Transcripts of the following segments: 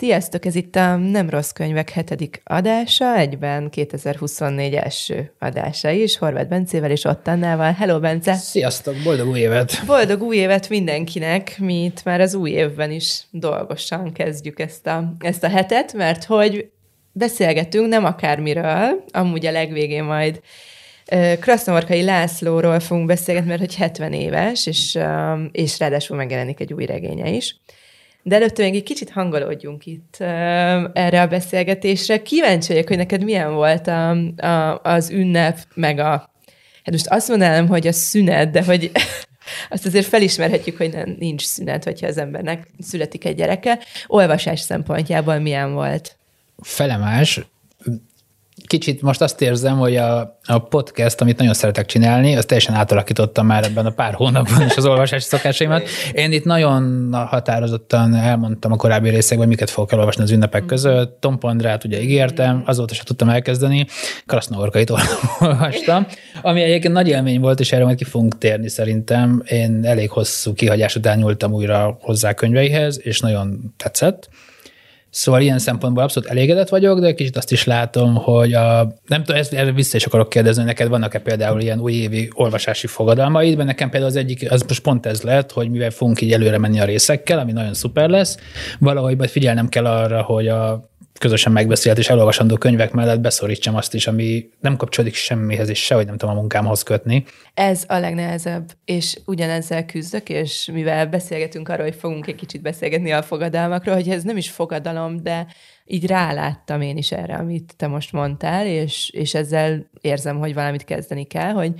Sziasztok, ez itt a Nem Rossz Könyvek hetedik adása, egyben 2024 első adása is, Horváth Bencével és Ottannával. Hello, Bence! Sziasztok, boldog új évet! Boldog új évet mindenkinek, mi itt már az új évben is dolgosan kezdjük ezt a, ezt a hetet, mert hogy beszélgetünk nem akármiről, amúgy a legvégén majd Krasznovarkai Lászlóról fogunk beszélgetni, mert hogy 70 éves, és, és ráadásul megjelenik egy új regénye is. De előtte még egy kicsit hangolódjunk itt erre a beszélgetésre. Kíváncsi vagyok, hogy neked milyen volt a, a, az ünnep, meg a, hát most azt mondanám, hogy a szünet, de hogy azt azért felismerhetjük, hogy nem, nincs szünet, hogyha az embernek születik egy gyereke. Olvasás szempontjából milyen volt? Felemás, kicsit most azt érzem, hogy a, a podcast, amit nagyon szeretek csinálni, azt teljesen átalakítottam már ebben a pár hónapban is az olvasási szokásaimat. Én itt nagyon határozottan elmondtam a korábbi részekben, miket fogok elolvasni az ünnepek között. Tom Pandrát ugye ígértem, azóta sem tudtam elkezdeni. Krasznorkait olvastam, ami egyébként nagy élmény volt, és erre majd ki fogunk térni szerintem. Én elég hosszú kihagyás után nyúltam újra hozzá könyveihez, és nagyon tetszett. Szóval ilyen szempontból abszolút elégedett vagyok, de kicsit azt is látom, hogy a, nem tudom, ezt, erre vissza is akarok kérdezni, neked vannak-e például ilyen újévi olvasási fogadalmaid, mert nekem például az egyik, az most pont ez lett, hogy mivel fogunk így előre menni a részekkel, ami nagyon szuper lesz, valahogy majd figyelnem kell arra, hogy a közösen megbeszélt és elolvasandó könyvek mellett beszorítsam azt is, ami nem kapcsolódik semmihez, és sehogy nem tudom a munkámhoz kötni. Ez a legnehezebb, és ugyanezzel küzdök, és mivel beszélgetünk arról, hogy fogunk egy kicsit beszélgetni a fogadalmakról, hogy ez nem is fogadalom, de így ráláttam én is erre, amit te most mondtál, és, és ezzel érzem, hogy valamit kezdeni kell, hogy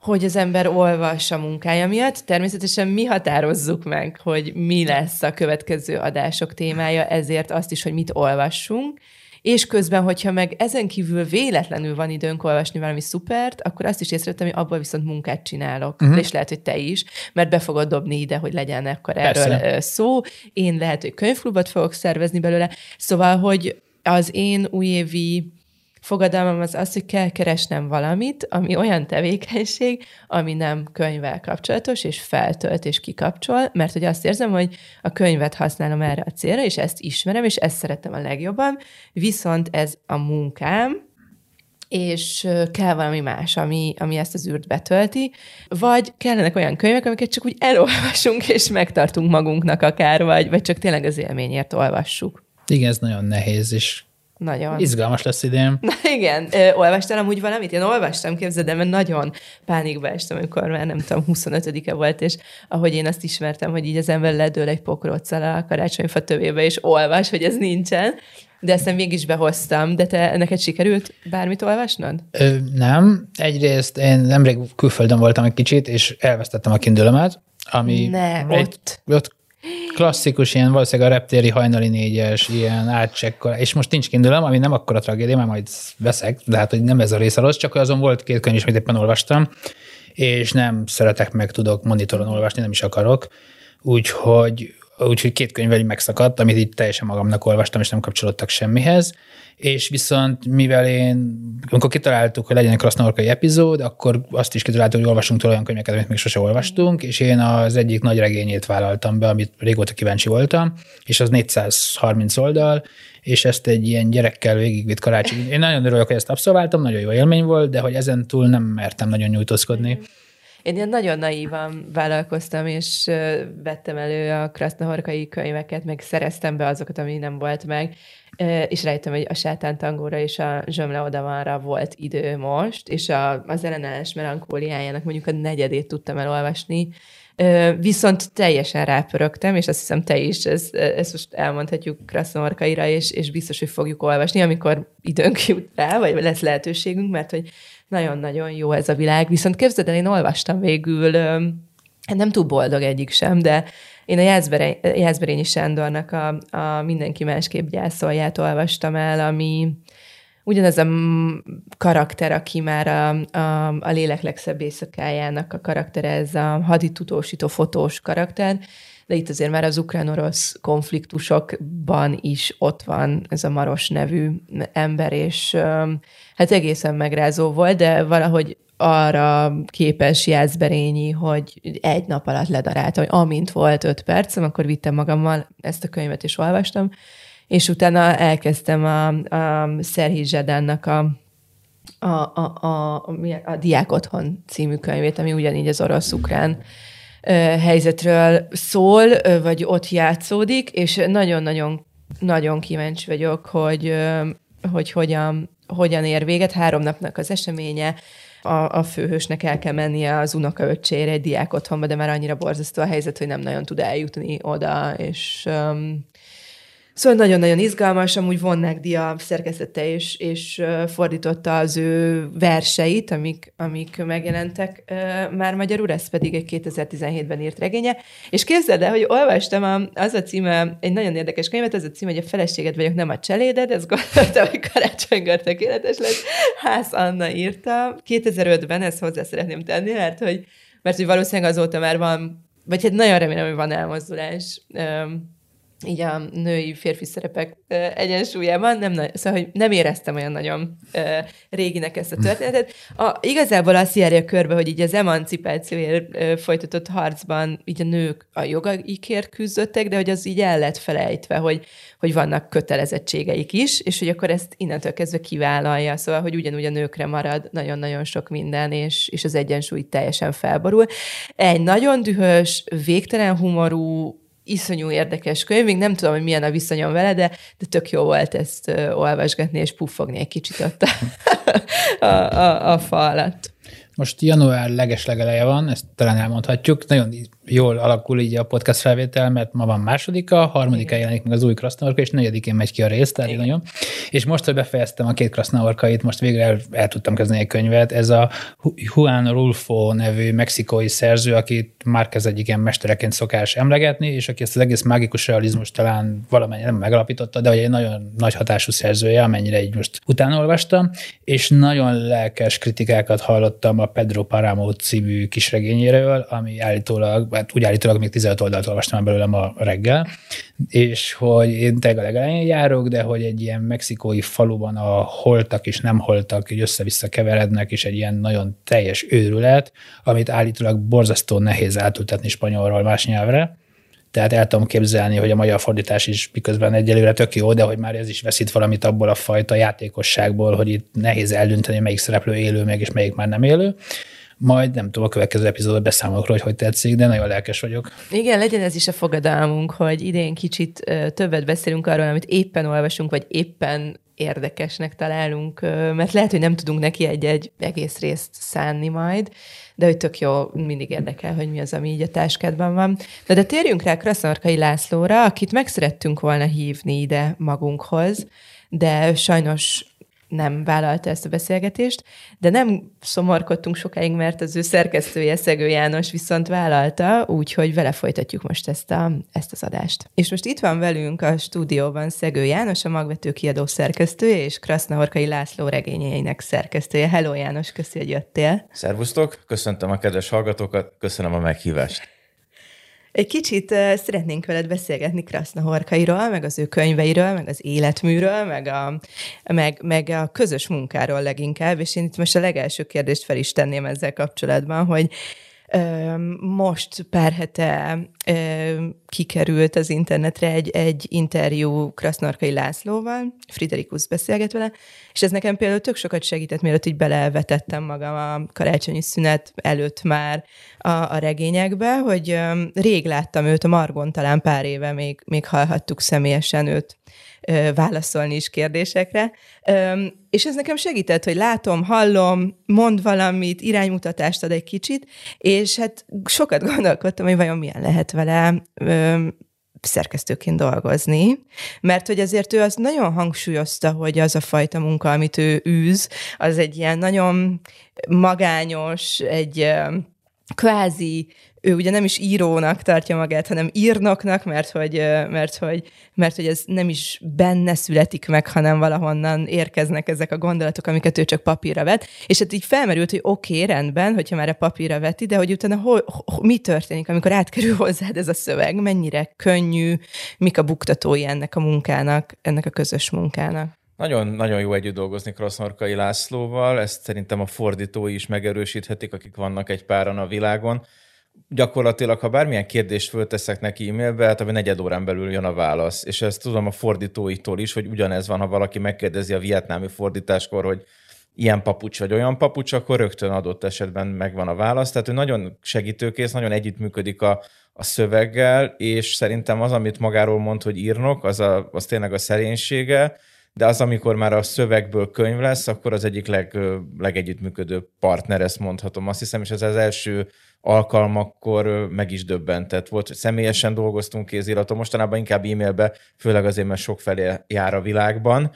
hogy az ember olvassa a munkája miatt. Természetesen mi határozzuk meg, hogy mi lesz a következő adások témája, ezért azt is, hogy mit olvassunk, és közben, hogyha meg ezen kívül véletlenül van időnk olvasni valami szupert, akkor azt is észrevettem, hogy abból viszont munkát csinálok. Uh-huh. És lehet, hogy te is, mert be fogod dobni ide, hogy legyen akkor Persze. erről szó. Én lehet, hogy könyvklubot fogok szervezni belőle. Szóval, hogy az én újévi fogadalmam az az, hogy kell keresnem valamit, ami olyan tevékenység, ami nem könyvvel kapcsolatos, és feltölt és kikapcsol, mert hogy azt érzem, hogy a könyvet használom erre a célra, és ezt ismerem, és ezt szeretem a legjobban, viszont ez a munkám, és kell valami más, ami, ami ezt az űrt betölti, vagy kellenek olyan könyvek, amiket csak úgy elolvasunk, és megtartunk magunknak akár, vagy, vagy csak tényleg az élményért olvassuk. Igen, ez nagyon nehéz, és nagyon. Izgalmas lesz idén. Na igen, ö, olvastál amúgy valamit? Én olvastam, képzeld mert nagyon pánikba estem, amikor már nem tudom, 25-e volt, és ahogy én azt ismertem, hogy így az ember ledől egy pokróccal a karácsonyfa tövébe, és olvas, hogy ez nincsen, de ezt nem is behoztam, de te neked sikerült bármit olvasnod? Ö, nem. Egyrészt én nemrég külföldön voltam egy kicsit, és elvesztettem a kindülömet, ami ne, egy, ott. ott klasszikus, ilyen valószínűleg a reptéri hajnali négyes, ilyen átcsekkor, és most nincs kindulom, ami nem akkora tragédia, mert majd veszek, de hát hogy nem ez a része rossz, csak azon volt két könyv is, amit éppen olvastam, és nem szeretek meg, tudok monitoron olvasni, nem is akarok, úgyhogy úgyhogy két könyv megszakadt, amit így teljesen magamnak olvastam, és nem kapcsolódtak semmihez, és viszont mivel én, amikor kitaláltuk, hogy legyen egy krasznorkai epizód, akkor azt is kitaláltuk, hogy olvasunk tőle olyan könyveket, amit még sose olvastunk, és én az egyik nagy regényét vállaltam be, amit régóta kíváncsi voltam, és az 430 oldal, és ezt egy ilyen gyerekkel végigvitt karácsony. Én nagyon örülök, hogy ezt abszolváltam, nagyon jó élmény volt, de hogy ezen túl nem mertem nagyon nyújtózkodni. Én ilyen nagyon naívan vállalkoztam, és vettem elő a krasznahorkai könyveket, meg szereztem be azokat, ami nem volt meg, és rájöttem, hogy a sátán tangóra és a zsömle odavanra volt idő most, és a, az ellenállás melankóliájának mondjuk a negyedét tudtam elolvasni, Viszont teljesen rápörögtem, és azt hiszem te is, ezt, ezt most elmondhatjuk Krasznorkaira, és, és biztos, hogy fogjuk olvasni, amikor időnk jut rá, vagy lesz lehetőségünk, mert hogy nagyon-nagyon jó ez a világ. Viszont képzeld el, én olvastam végül, nem túl boldog egyik sem, de én a Jászberényi Sándornak a, a Mindenki másképp gyászolját olvastam el, ami ugyanaz a karakter, aki már a, a, a lélek legszebb éjszakájának a karaktere, ez a haditutósító fotós karakter, de itt azért már az ukrán-orosz konfliktusokban is ott van ez a Maros nevű ember, és hát egészen megrázó volt, de valahogy arra képes Jászberényi, hogy egy nap alatt ledarálta, hogy amint volt öt percem, akkor vittem magammal ezt a könyvet, és olvastam, és utána elkezdtem a, a Szerhi Zsedánnak a a, a, a, a, a Diák Otthon című könyvét, ami ugyanígy az orosz-ukrán helyzetről szól, vagy ott játszódik, és nagyon-nagyon nagyon kíváncsi vagyok, hogy, hogy hogyan, hogyan ér véget. Három napnak az eseménye, a, a főhősnek el kell mennie az unokaöccsére egy diák otthonba, de már annyira borzasztó a helyzet, hogy nem nagyon tud eljutni oda, és um, Szóval nagyon-nagyon izgalmas, amúgy Vonnák Dia szerkesztette és, és fordította az ő verseit, amik, amik megjelentek már magyarul, ez pedig egy 2017-ben írt regénye. És képzeld el, hogy olvastam, a, az a címe, egy nagyon érdekes könyvet, az a címe, hogy a feleséged vagyok, nem a cseléded, ez gondoltam, hogy karácsonykor tökéletes lesz. Ház Anna írta. 2005-ben, ezt hozzá szeretném tenni, mert hogy, mert hogy valószínűleg azóta már van, vagy hát nagyon remélem, hogy van elmozdulás így a női férfi szerepek egyensúlyában, nem, szóval, hogy nem éreztem olyan nagyon réginek ezt a történetet. A, igazából azt járja körbe, hogy így az emancipációért folytatott harcban így a nők a jogaikért küzdöttek, de hogy az így el lett felejtve, hogy, hogy vannak kötelezettségeik is, és hogy akkor ezt innentől kezdve kivállalja, szóval, hogy ugyanúgy a nőkre marad nagyon-nagyon sok minden, és, és az egyensúly teljesen felborul. Egy nagyon dühös, végtelen humorú, iszonyú érdekes könyv, még nem tudom, hogy milyen a viszonyom vele, de, de tök jó volt ezt olvasgatni és puffogni egy kicsit ott a, a, a, a fa alatt. Most január legeslegeleje van, ezt talán elmondhatjuk. Nagyon jól alakul így a podcast felvétel, mert ma van másodika, harmadika Igen. jelenik meg az új krasznaorka, és negyedikén megy ki a rész, tehát nagyon. És most, hogy befejeztem a két krasznaorkait, most végre el, el tudtam kezdeni egy könyvet. Ez a Juan Rulfo nevű mexikói szerző, akit már kezd egyik ilyen mestereként szokás emlegetni, és aki ezt az egész mágikus realizmus talán valamennyire nem megalapította, de hogy egy nagyon nagy hatású szerzője, amennyire így most utána olvastam, és nagyon lelkes kritikákat hallottam a Pedro Paramo című kisregényéről, ami állítólag hát úgy állítólag még 15 oldalt olvastam belőle ma reggel, és hogy én tényleg a legelején járok, de hogy egy ilyen mexikói faluban a holtak és nem holtak így össze-vissza keverednek, és egy ilyen nagyon teljes őrület, amit állítólag borzasztó nehéz átültetni spanyolról más nyelvre. Tehát el tudom képzelni, hogy a magyar fordítás is miközben egyelőre tök jó, de hogy már ez is veszít valamit abból a fajta játékosságból, hogy itt nehéz eldönteni, melyik szereplő élő meg, és melyik már nem élő majd nem tudom, a következő epizódban beszámolok róla, hogy hogy tetszik, de nagyon lelkes vagyok. Igen, legyen ez is a fogadalmunk, hogy idén kicsit többet beszélünk arról, amit éppen olvasunk, vagy éppen érdekesnek találunk, mert lehet, hogy nem tudunk neki egy-egy egész részt szánni majd, de hogy tök jó, mindig érdekel, hogy mi az, ami így a táskádban van. De, de térjünk rá Krasznorkai Lászlóra, akit meg szerettünk volna hívni ide magunkhoz, de sajnos nem vállalta ezt a beszélgetést, de nem szomorkodtunk sokáig, mert az ő szerkesztője, Szegő János viszont vállalta, úgyhogy vele folytatjuk most ezt, a, ezt az adást. És most itt van velünk a stúdióban Szegő János, a Magvető kiadó szerkesztője, és Krasznahorkai László regényeinek szerkesztője. Hello János, köszi, hogy jöttél. Szervusztok, köszöntöm a kedves hallgatókat, köszönöm a meghívást. Egy kicsit uh, szeretnénk veled beszélgetni Kraszna Horkairól, meg az ő könyveiről, meg az életműről, meg a, meg, meg a közös munkáról leginkább, és én itt most a legelső kérdést fel is tenném ezzel kapcsolatban, hogy most pár hete kikerült az internetre egy, egy interjú Krasznarkai Lászlóval, Friderikus beszélget vele, és ez nekem például tök sokat segített, mielőtt így belevetettem magam a karácsonyi szünet előtt már a, a regényekbe, hogy rég láttam őt, a Margon talán pár éve még, még hallhattuk személyesen őt válaszolni is kérdésekre. És ez nekem segített, hogy látom, hallom, mond valamit, iránymutatást ad egy kicsit, és hát sokat gondolkodtam, hogy vajon milyen lehet vele szerkesztőként dolgozni, mert hogy azért ő az nagyon hangsúlyozta, hogy az a fajta munka, amit ő űz, az egy ilyen nagyon magányos, egy kvázi ő ugye nem is írónak tartja magát, hanem írnoknak, mert hogy, mert hogy, mert hogy ez nem is benne születik meg, hanem valahonnan érkeznek ezek a gondolatok, amiket ő csak papírra vet. És hát így felmerült, hogy oké, okay, rendben, hogyha már a papírra veti, de hogy utána hol, ho, mi történik, amikor átkerül hozzád ez a szöveg, mennyire könnyű, mik a buktatói ennek a munkának, ennek a közös munkának. Nagyon, nagyon jó együtt dolgozni Krasznorkai Lászlóval, ezt szerintem a fordítói is megerősíthetik, akik vannak egy páran a világon gyakorlatilag, ha bármilyen kérdést fölteszek neki e-mailbe, hát a negyed órán belül jön a válasz. És ezt tudom a fordítóitól is, hogy ugyanez van, ha valaki megkérdezi a vietnámi fordításkor, hogy ilyen papucs vagy olyan papucs, akkor rögtön adott esetben megvan a válasz. Tehát ő nagyon segítőkész, nagyon együttműködik a, a szöveggel, és szerintem az, amit magáról mond, hogy írnok, az, a, az tényleg a szerénysége, de az, amikor már a szövegből könyv lesz, akkor az egyik leg, legegyüttműködő partner, ezt mondhatom. Azt hiszem, és ez az első alkalmakkor meg is döbbentett volt, személyesen dolgoztunk kéziraton, mostanában inkább e-mailbe, főleg azért, mert sok felé jár a világban,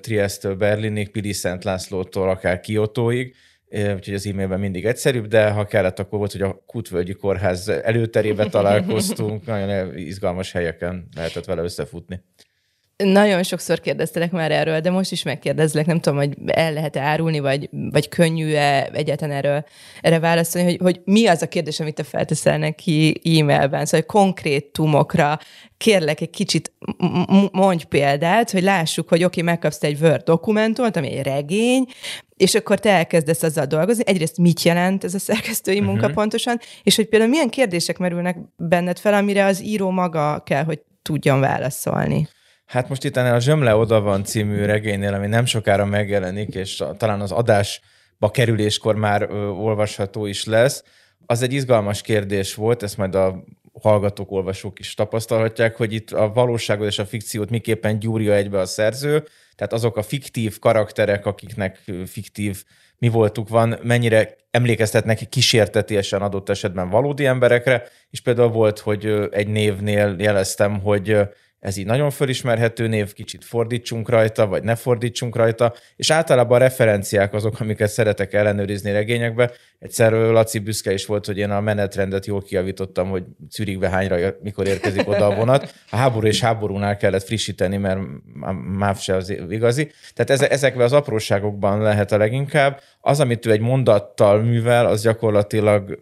Trieste-től Berlinig, Pili Szent Lászlótól akár Kiotóig, úgyhogy az e-mailben mindig egyszerűbb, de ha kellett, akkor volt, hogy a Kutvölgyi Kórház előterébe találkoztunk, nagyon izgalmas helyeken lehetett vele összefutni. Nagyon sokszor kérdeztelek már erről, de most is megkérdezlek, nem tudom, hogy el lehet-e árulni, vagy, vagy könnyű-e egyáltalán erről, erre válaszolni, hogy, hogy mi az a kérdés, amit te felteszel neki e-mailben, szóval konkrétumokra kérlek egy kicsit mondj példát, hogy lássuk, hogy oké, okay, megkapsz egy Word dokumentumot, ami egy regény, és akkor te elkezdesz azzal dolgozni. Egyrészt mit jelent ez a szerkesztői munka uh-huh. pontosan, és hogy például milyen kérdések merülnek benned fel, amire az író maga kell, hogy tudjon válaszolni. Hát most itt a Zsömle oda van című regénynél, ami nem sokára megjelenik, és talán az adásba kerüléskor már ö, olvasható is lesz. Az egy izgalmas kérdés volt, ezt majd a hallgatók, olvasók is tapasztalhatják, hogy itt a valóságot és a fikciót miképpen gyúrja egybe a szerző, tehát azok a fiktív karakterek, akiknek fiktív mi voltuk van, mennyire emlékeztetnek kísértetiesen adott esetben valódi emberekre, és például volt, hogy egy névnél jeleztem, hogy ez így nagyon fölismerhető név, kicsit fordítsunk rajta, vagy ne fordítsunk rajta, és általában a referenciák azok, amiket szeretek ellenőrizni regényekbe. Egyszer Laci büszke is volt, hogy én a menetrendet jól kiavítottam, hogy Zürichbe hányra, mikor érkezik oda a vonat. A háború és háborúnál kellett frissíteni, mert MÁV se az igazi. Tehát ezekben az apróságokban lehet a leginkább. Az, amit ő egy mondattal művel, az gyakorlatilag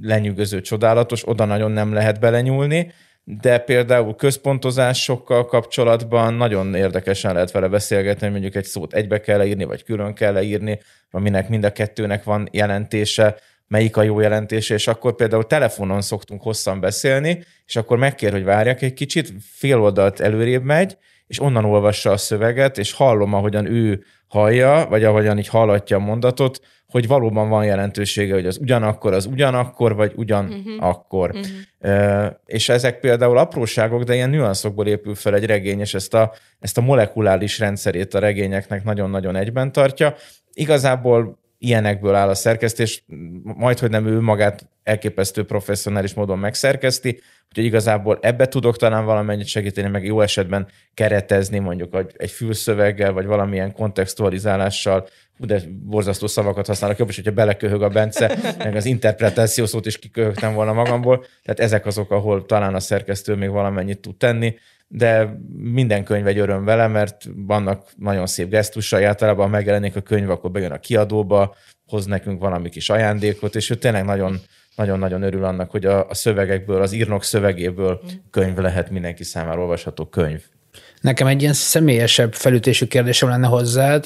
lenyűgöző, csodálatos, oda nagyon nem lehet belenyúlni, de például központozásokkal kapcsolatban nagyon érdekesen lehet vele beszélgetni, hogy mondjuk egy szót egybe kell írni, vagy külön kell írni, aminek mind a kettőnek van jelentése, melyik a jó jelentése, és akkor például telefonon szoktunk hosszan beszélni, és akkor megkér, hogy várjak egy kicsit, fél oldalt előrébb megy, és onnan olvassa a szöveget, és hallom, ahogyan ő hallja, vagy ahogyan így hallatja a mondatot, hogy valóban van jelentősége, hogy az ugyanakkor, az ugyanakkor, vagy ugyanakkor. Uh-huh. Uh, és ezek például apróságok, de ilyen nüanszokból épül fel egy regény, és ezt a, ezt a molekulális rendszerét a regényeknek nagyon-nagyon egyben tartja. Igazából ilyenekből áll a szerkesztés, majd, hogy nem ő magát elképesztő professzionális módon megszerkeszti, úgyhogy igazából ebbe tudok talán valamennyit segíteni, meg jó esetben keretezni mondjuk egy fülszöveggel, vagy valamilyen kontextualizálással, de borzasztó szavakat használok, jobb is, hogyha beleköhög a Bence, meg az interpretáció szót is kiköhögtem volna magamból. Tehát ezek azok, ahol talán a szerkesztő még valamennyit tud tenni, de minden könyv egy öröm vele, mert vannak nagyon szép gesztusai, általában megjelenik a könyv, akkor bejön a kiadóba, hoz nekünk valami kis ajándékot, és ő tényleg nagyon, nagyon-nagyon örül annak, hogy a, a szövegekből, az írnok szövegéből könyv lehet mindenki számára olvasható könyv. Nekem egy ilyen személyesebb felütésű kérdésem lenne hozzád,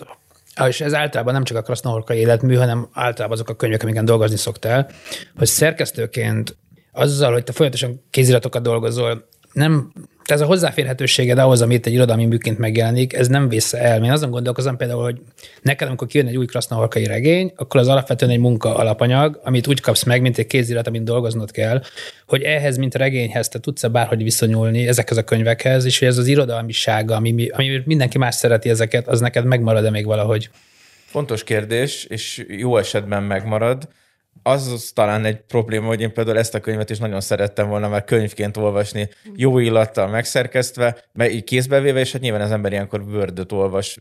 és ez általában nem csak a krasznohorka életmű, hanem általában azok a könyvek, amiken dolgozni szoktál, hogy szerkesztőként azzal, hogy te folyamatosan kéziratokat dolgozol, nem ez a hozzáférhetőséged ahhoz, amit egy irodalmi műként megjelenik, ez nem vissza el. Én azon gondolkozom például, hogy neked, amikor kijön egy új krasznahalkai regény, akkor az alapvetően egy munka alapanyag, amit úgy kapsz meg, mint egy kézirat, amit dolgoznod kell, hogy ehhez, mint a regényhez, te tudsz bárhogy viszonyulni ezekhez a könyvekhez, és hogy ez az irodalmisága, ami, ami mindenki más szereti ezeket, az neked megmarad-e még valahogy? Fontos kérdés, és jó esetben megmarad az, az talán egy probléma, hogy én például ezt a könyvet is nagyon szerettem volna már könyvként olvasni, jó illattal megszerkesztve, mert így kézbevéve, és hát nyilván az ember ilyenkor word olvas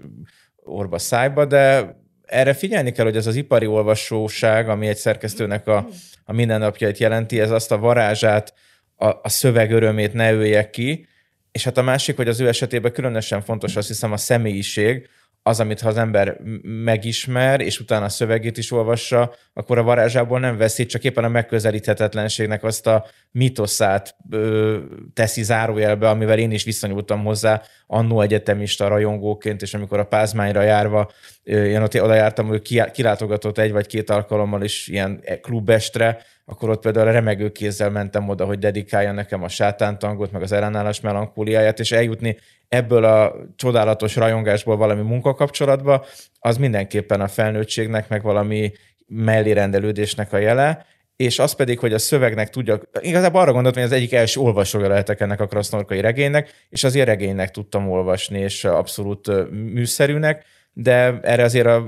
orba szájba, de erre figyelni kell, hogy ez az ipari olvasóság, ami egy szerkesztőnek a, a mindennapjait jelenti, ez azt a varázsát, a, a szöveg örömét ne öljek ki, és hát a másik, hogy az ő esetében különösen fontos azt hiszem a személyiség, az, amit ha az ember megismer, és utána a szövegét is olvassa, akkor a varázsából nem veszít, csak éppen a megközelíthetetlenségnek azt a mitoszát ö, teszi zárójelbe, amivel én is viszonyultam hozzá annó egyetemista rajongóként, és amikor a Pázmányra járva, ö, én ott oda jártam, hogy kilátogatott egy vagy két alkalommal is ilyen klubestre, akkor ott például remegő kézzel mentem oda, hogy dedikálja nekem a sátántangot, meg az ellenállás melankóliáját, és eljutni ebből a csodálatos rajongásból valami munkakapcsolatba, az mindenképpen a felnőttségnek, meg valami mellérendelődésnek a jele, és az pedig, hogy a szövegnek tudja, igazából arra gondoltam, hogy az egyik első olvasója lehetek ennek a krasznorkai regénynek, és azért regénynek tudtam olvasni, és abszolút műszerűnek, de erre azért a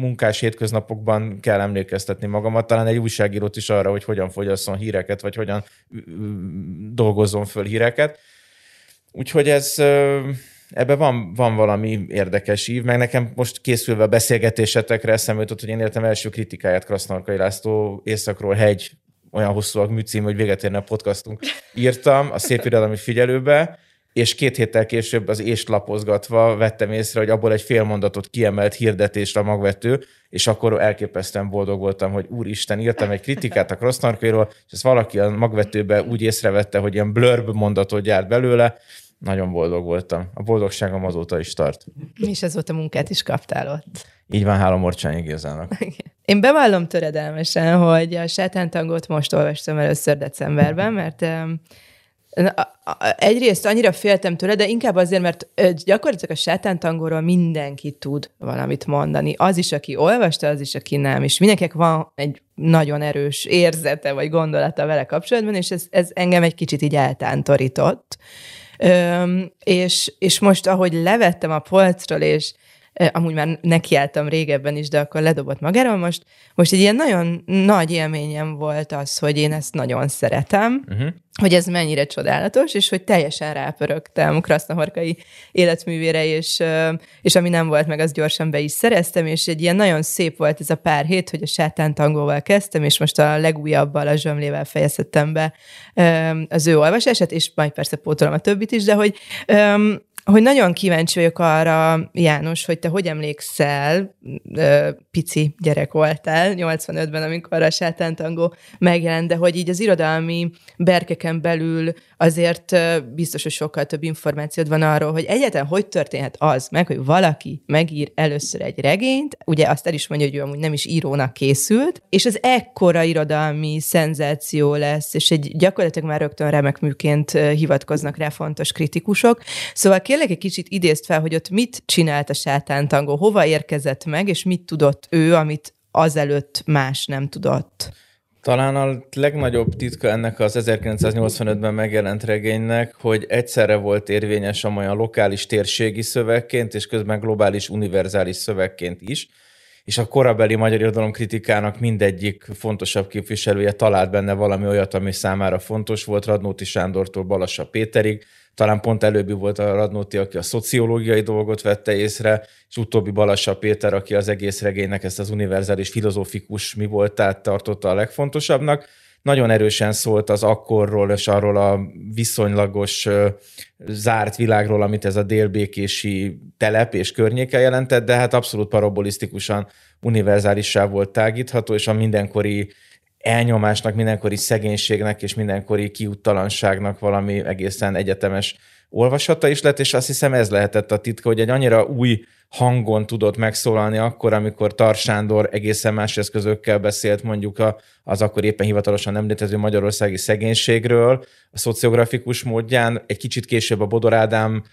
munkás hétköznapokban kell emlékeztetni magamat, talán egy újságírót is arra, hogy hogyan fogyasszon híreket, vagy hogyan dolgozzon föl híreket. Úgyhogy ez ebben van, van valami érdekes ív, meg nekem most készülve a beszélgetésetekre eszembe jutott, hogy én értem első kritikáját Krasznorkai László Északról hegy, olyan hosszú a műcím, hogy véget érne a podcastunk. Írtam a szép irodalmi figyelőbe, és két héttel később az ést lapozgatva vettem észre, hogy abból egy fél mondatot kiemelt hirdetésre a magvető, és akkor elképesztően boldog voltam, hogy úristen, írtam egy kritikát a Krasznarkairól, és ezt valaki a magvetőbe úgy észrevette, hogy ilyen blurb mondatot gyárt belőle, nagyon boldog voltam. A boldogságom azóta is tart. És azóta munkát is kaptál ott. Így van, hála Morcsányi Gézának. Én bevallom töredelmesen, hogy a sátántangot most olvastam először decemberben, mert egyrészt annyira féltem tőle, de inkább azért, mert gyakorlatilag a sátántangóról mindenki tud valamit mondani. Az is, aki olvasta, az is, aki nem. És mindenkinek van egy nagyon erős érzete vagy gondolata vele kapcsolatban, és ez, ez engem egy kicsit így eltántorított. Öm, és, és most, ahogy levettem a polcról, és amúgy már nekiálltam régebben is, de akkor ledobott magáról. Most, most egy ilyen nagyon nagy élményem volt az, hogy én ezt nagyon szeretem, uh-huh. hogy ez mennyire csodálatos, és hogy teljesen rápörögtem Krasznahorkai életművére, és, és ami nem volt meg, az gyorsan be is szereztem, és egy ilyen nagyon szép volt ez a pár hét, hogy a sátántangóval kezdtem, és most a legújabbal, a zsömlével fejeztettem be az ő olvasását, és majd persze pótolom a többit is, de hogy hogy nagyon kíváncsi vagyok arra, János, hogy te hogy emlékszel, pici gyerek voltál 85-ben, amikor a sátántangó megjelent, de hogy így az irodalmi berkeken belül azért biztos, hogy sokkal több információd van arról, hogy egyáltalán hogy történhet az meg, hogy valaki megír először egy regényt, ugye azt el is mondja, hogy ő amúgy nem is írónak készült, és az ekkora irodalmi szenzáció lesz, és egy gyakorlatilag már rögtön remek műként hivatkoznak rá fontos kritikusok. Szóval kérlek egy kicsit idézd fel, hogy ott mit csinált a sátántangó, hova érkezett meg, és mit tudott ő, amit azelőtt más nem tudott. Talán a legnagyobb titka ennek az 1985-ben megjelent regénynek, hogy egyszerre volt érvényes olyan lokális térségi szövegként, és közben globális univerzális szövegként is, és a korabeli magyar irodalom kritikának mindegyik fontosabb képviselője talált benne valami olyat, ami számára fontos volt, Radnóti Sándortól Balassa Péterig, talán pont előbbi volt a Radnóti, aki a szociológiai dolgot vette észre, és utóbbi Balassa Péter, aki az egész regénynek ezt az univerzális filozófikus mi voltát tartotta a legfontosabbnak. Nagyon erősen szólt az akkorról és arról a viszonylagos zárt világról, amit ez a délbékési telep és környéke jelentett, de hát abszolút parabolisztikusan univerzálissá volt tágítható, és a mindenkori elnyomásnak, mindenkori szegénységnek és mindenkori kiuttalanságnak valami egészen egyetemes olvasata is lett, és azt hiszem ez lehetett a titka, hogy egy annyira új hangon tudott megszólalni akkor, amikor Tarsándor egészen más eszközökkel beszélt mondjuk a, az akkor éppen hivatalosan nem létező magyarországi szegénységről, a szociografikus módján, egy kicsit később a Bodor Ádám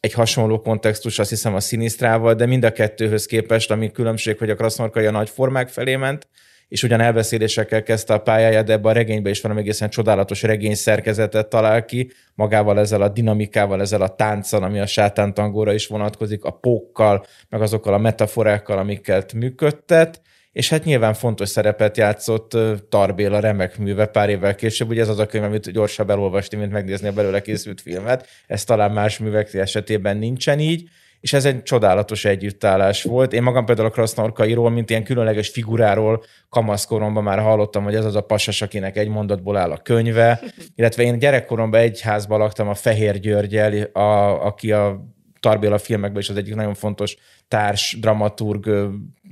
egy hasonló kontextus, azt hiszem a szinisztrával, de mind a kettőhöz képest, ami különbség, hogy a Krasznorkai a nagy formák felé ment, és ugyan elbeszélésekkel kezdte a pályáját, de ebben a regényben is valami egészen csodálatos regény szerkezetet talál ki, magával ezzel a dinamikával, ezzel a tánccal, ami a sátántangóra is vonatkozik, a pókkal, meg azokkal a metaforákkal, amiket működtet, és hát nyilván fontos szerepet játszott Tarbél a remek műve pár évvel később, ugye ez az a könyv, amit gyorsabb elolvasni, mint megnézni a belőle készült filmet, ez talán más művek esetében nincsen így, és ez egy csodálatos együttállás volt. Én magam például a Krasznorkairól, mint ilyen különleges figuráról kamaszkoromban már hallottam, hogy ez az a pasas, akinek egy mondatból áll a könyve, illetve én gyerekkoromban egy házban laktam a Fehér Györgyel, a, aki a Tarbéla filmekben is az egyik nagyon fontos társ, dramaturg,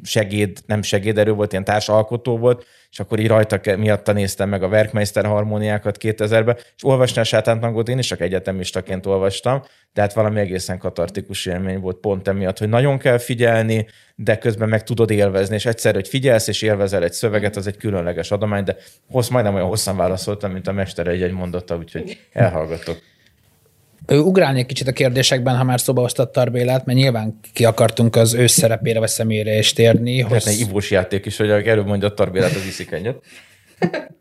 segéd, nem segéderő volt, ilyen társalkotó volt, és akkor így rajta miatta néztem meg a Werkmeister harmóniákat 2000-ben, és olvasni a sátántangot én is csak egyetemistaként olvastam, de hát valami egészen katartikus élmény volt pont emiatt, hogy nagyon kell figyelni, de közben meg tudod élvezni, és egyszer, hogy figyelsz és élvezel egy szöveget, az egy különleges adomány, de hossz, majdnem olyan hosszan válaszoltam, mint a mester egy-egy mondotta, úgyhogy elhallgatok. Ugrálnék kicsit a kérdésekben, ha már szóba hoztad Tarbélát, mert nyilván ki akartunk az ő szerepére vagy személyére is térni. Hossz... egy ivós játék is, hogy előbb mondja a Tarbélát, az iszik egyet.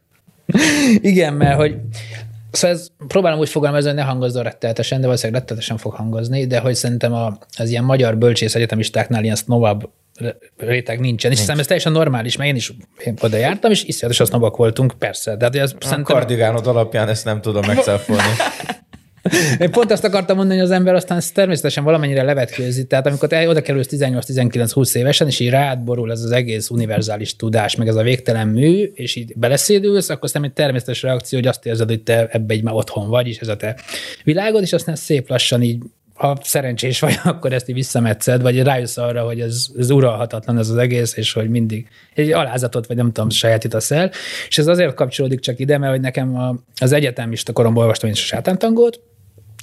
Igen, mert hogy Szóval ez, próbálom úgy fogalmazni, hogy ne hangozzon rettenetesen, de valószínűleg rettenetesen fog hangozni, de hogy szerintem a, az ilyen magyar bölcsész egyetemistáknál ilyen sznovabb réteg nincsen. És szerintem ez teljesen normális, mert én is én oda jártam, és iszonyatosan sznobak voltunk, persze. De hát ez a szerintem... kardigánod alapján ezt nem tudom megszáfolni. Én pont azt akartam mondani, hogy az ember aztán természetesen valamennyire levetkőzi. Tehát amikor te oda kerülsz 18-19-20 évesen, és így rád borul ez az egész univerzális tudás, meg ez a végtelen mű, és így beleszédülsz, akkor aztán egy természetes reakció, hogy azt érzed, hogy te ebbe egy már otthon vagy, és ez a te világod, és aztán szép lassan így ha szerencsés vagy, akkor ezt így visszametszed, vagy rájössz arra, hogy ez, ez uralhatatlan ez az egész, és hogy mindig egy alázatot, vagy nem tudom, sajátítasz el. És ez azért kapcsolódik csak ide, mert hogy nekem a, az egyetemista koromban olvastam én is a sátántangót,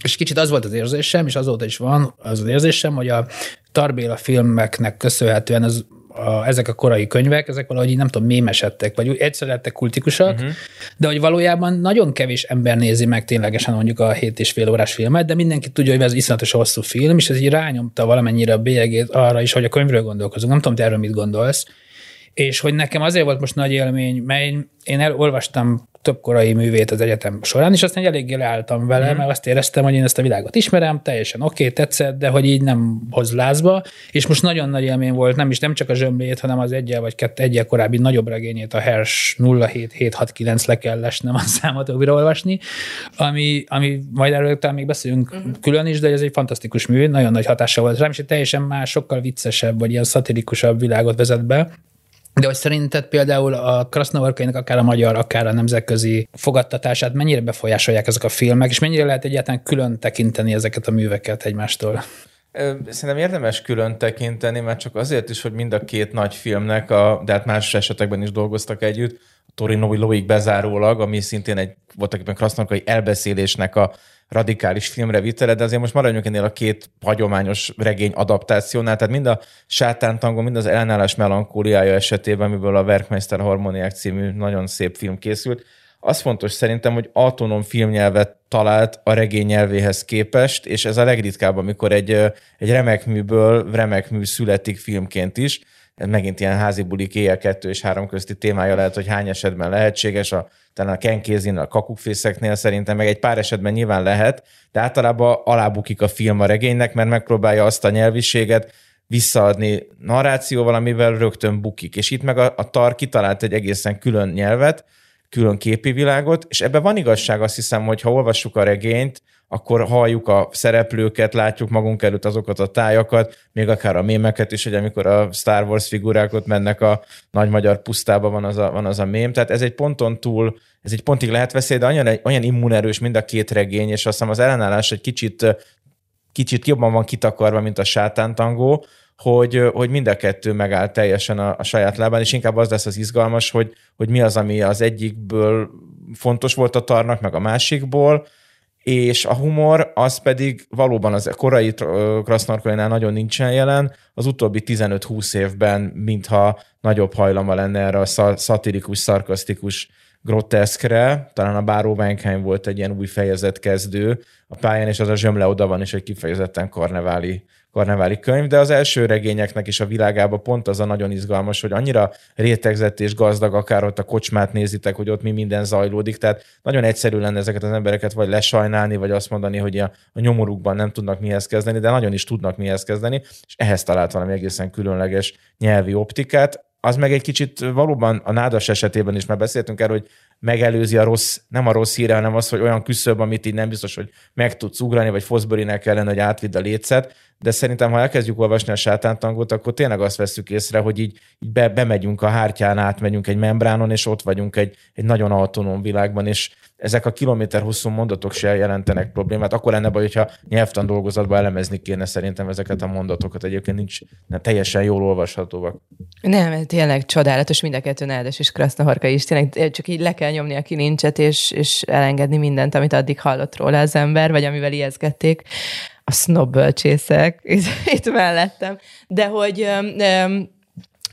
és kicsit az volt az érzésem, és azóta is van az az érzésem, hogy a Tarbéla filmeknek köszönhetően az, a, ezek a korai könyvek, ezek valahogy így nem tudom, mémesedtek, vagy egyszer lettek kultikusak, uh-huh. de hogy valójában nagyon kevés ember nézi meg ténylegesen mondjuk a 7 és fél órás filmet, de mindenki tudja, hogy ez iszonyatos hosszú film, és ez így rányomta valamennyire a bélyegét arra is, hogy a könyvről gondolkozunk. Nem tudom, te erről mit gondolsz. És hogy nekem azért volt most nagy élmény, mert én, én elolvastam több korai művét az egyetem során, és aztán eléggé leálltam vele, mm. mert azt éreztem, hogy én ezt a világot ismerem, teljesen oké, okay, tetszett, de hogy így nem hoz lázba, és most nagyon nagy élmény volt, nem is nem csak a zsömlét, hanem az egyel vagy kettő egyel korábbi nagyobb regényét, a Hers 07769 le kell lesnem a számot olvasni, ami, ami majd erről talán még beszélünk uh-huh. külön is, de ez egy fantasztikus mű, nagyon nagy hatása volt rám, és egy teljesen más, sokkal viccesebb, vagy ilyen szatirikusabb világot vezet be, de hogy szerinted például a Krasznavarkainak akár a magyar, akár a nemzetközi fogadtatását mennyire befolyásolják ezek a filmek, és mennyire lehet egyáltalán külön tekinteni ezeket a műveket egymástól? Szerintem érdemes külön tekinteni, mert csak azért is, hogy mind a két nagy filmnek, a, de hát más esetekben is dolgoztak együtt, a Torinoi Loik bezárólag, ami szintén egy voltak éppen krasznavarkai elbeszélésnek a radikális filmre vitele, de azért most maradjunk ennél a két hagyományos regény adaptációnál, tehát mind a Sátántango, mind az ellenállás melankóliája esetében, amiből a Werkmeister Harmoniák című nagyon szép film készült, az fontos szerintem, hogy autonóm filmnyelvet talált a regény nyelvéhez képest, és ez a legritkább, amikor egy, egy remek műből remek mű születik filmként is. Megint ilyen házi bulik éjjel kettő és három közti témája lehet, hogy hány esetben lehetséges, a talán a Ken a kakukfészeknél szerintem, meg egy pár esetben nyilván lehet, de általában alábukik a film a regénynek, mert megpróbálja azt a nyelviséget visszaadni narrációval, amivel rögtön bukik. És itt meg a, a TAR kitalált egy egészen külön nyelvet, külön képi világot, és ebben van igazság, azt hiszem, hogy ha olvassuk a regényt, akkor halljuk a szereplőket, látjuk magunk előtt azokat a tájakat, még akár a mémeket is, hogy amikor a Star Wars figurákat mennek a nagy magyar pusztába, van az a, van az a mém. Tehát ez egy ponton túl, ez egy pontig lehet veszély, de olyan, olyan immunerős mind a két regény, és azt hiszem az ellenállás egy kicsit, kicsit jobban van kitakarva, mint a sátántangó, hogy, hogy mind a kettő megáll teljesen a, a saját lábán, és inkább az lesz az izgalmas, hogy, hogy mi az, ami az egyikből fontos volt a tarnak, meg a másikból, és a humor az pedig valóban az korai Krasznarkolinál nagyon nincsen jelen, az utóbbi 15-20 évben mintha nagyobb hajlama lenne erre a szatirikus, szarkasztikus groteszkre, talán a Báró Benkeim volt egy ilyen új fejezet kezdő a pályán, és az a zsömle oda van is egy kifejezetten karneváli karneváli könyv, de az első regényeknek is a világában pont az a nagyon izgalmas, hogy annyira rétegzett és gazdag, akár ott a kocsmát nézitek, hogy ott mi minden zajlódik, tehát nagyon egyszerű lenne ezeket az embereket vagy lesajnálni, vagy azt mondani, hogy a, nyomorukban nem tudnak mihez kezdeni, de nagyon is tudnak mihez kezdeni, és ehhez talált valami egészen különleges nyelvi optikát, az meg egy kicsit valóban a nádas esetében is már beszéltünk erről, hogy megelőzi a rossz, nem a rossz híre, hanem az, hogy olyan küszöb, amit így nem biztos, hogy meg tudsz ugrani, vagy Fosbury-nek kellene, hogy átvidd a létszet, de szerintem, ha elkezdjük olvasni a sátántangot, akkor tényleg azt veszük észre, hogy így, így be, bemegyünk a hártyán, átmegyünk egy membránon, és ott vagyunk egy, egy nagyon autonóm világban, és ezek a kilométer hosszú mondatok se jelentenek problémát. Akkor lenne baj, hogyha nyelvtan dolgozatban elemezni kéne szerintem ezeket a mondatokat. Egyébként nincs nem, teljesen jól olvashatóak. Nem, tényleg csodálatos mind a kettő Nádas és Krasznahorka is. Tényleg csak így le kell nyomni a kilincset, és, és elengedni mindent, amit addig hallott róla az ember, vagy amivel ijeszgették a snob bölcsészek itt, itt mellettem. De hogy um,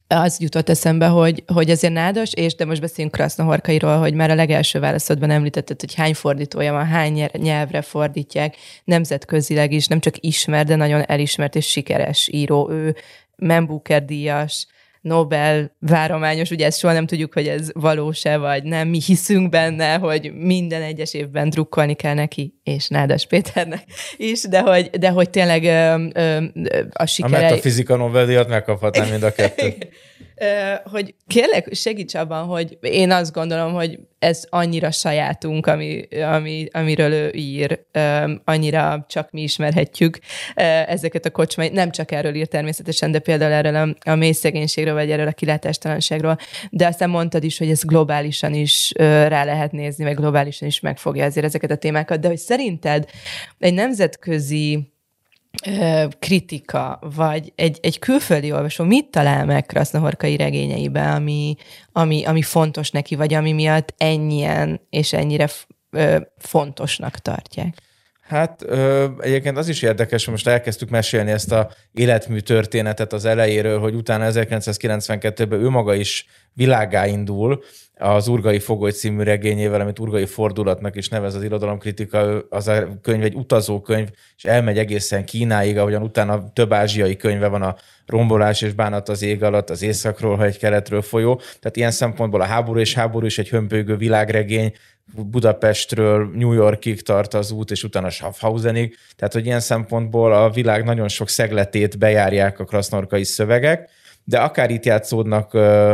az jutott eszembe, hogy, hogy azért nádas, és de most beszéljünk Krasznahorkairól, hogy már a legelső válaszodban említetted, hogy hány fordítója van, hány nyelvre fordítják, nemzetközileg is, nem csak ismert, de nagyon elismert és sikeres író. Ő Membuker díjas, Nobel várományos, ugye ezt soha nem tudjuk, hogy ez valós-e, vagy nem. Mi hiszünk benne, hogy minden egyes évben drukkolni kell neki, és Nádas Péternek is, de hogy, de hogy tényleg ö, ö, a sikere... A fizika Nobel-díjat megkaphatnám mind a kettőt. hogy kérlek, segíts abban, hogy én azt gondolom, hogy ez annyira sajátunk, ami, ami, amiről ő ír, annyira csak mi ismerhetjük ezeket a kocsmai. Nem csak erről ír természetesen, de például erről a, a mély szegénységről, vagy erről a kilátástalanságról, de aztán mondtad is, hogy ez globálisan is rá lehet nézni, meg globálisan is megfogja azért ezeket a témákat, de hogy szerinted egy nemzetközi kritika, vagy egy, egy külföldi olvasó mit talál meg Krasznahorkai regényeibe, ami, ami, ami fontos neki, vagy ami miatt ennyien és ennyire ö, fontosnak tartják? Hát ö, egyébként az is érdekes, hogy most elkezdtük mesélni ezt a életmű történetet az elejéről, hogy utána 1992-ben ő maga is világá indul, az Urgai Fogoly című regényével, amit Urgai Fordulatnak is nevez az irodalomkritika, az a könyv egy utazókönyv, és elmegy egészen Kínáig, ahogyan utána több ázsiai könyve van a rombolás és bánat az ég alatt, az északról, ha egy keletről folyó. Tehát ilyen szempontból a háború és háború is egy hömpölygő világregény, Budapestről New Yorkig tart az út, és utána Schaffhausenig. Tehát, hogy ilyen szempontból a világ nagyon sok szegletét bejárják a krasznorkai szövegek, de akár itt játszódnak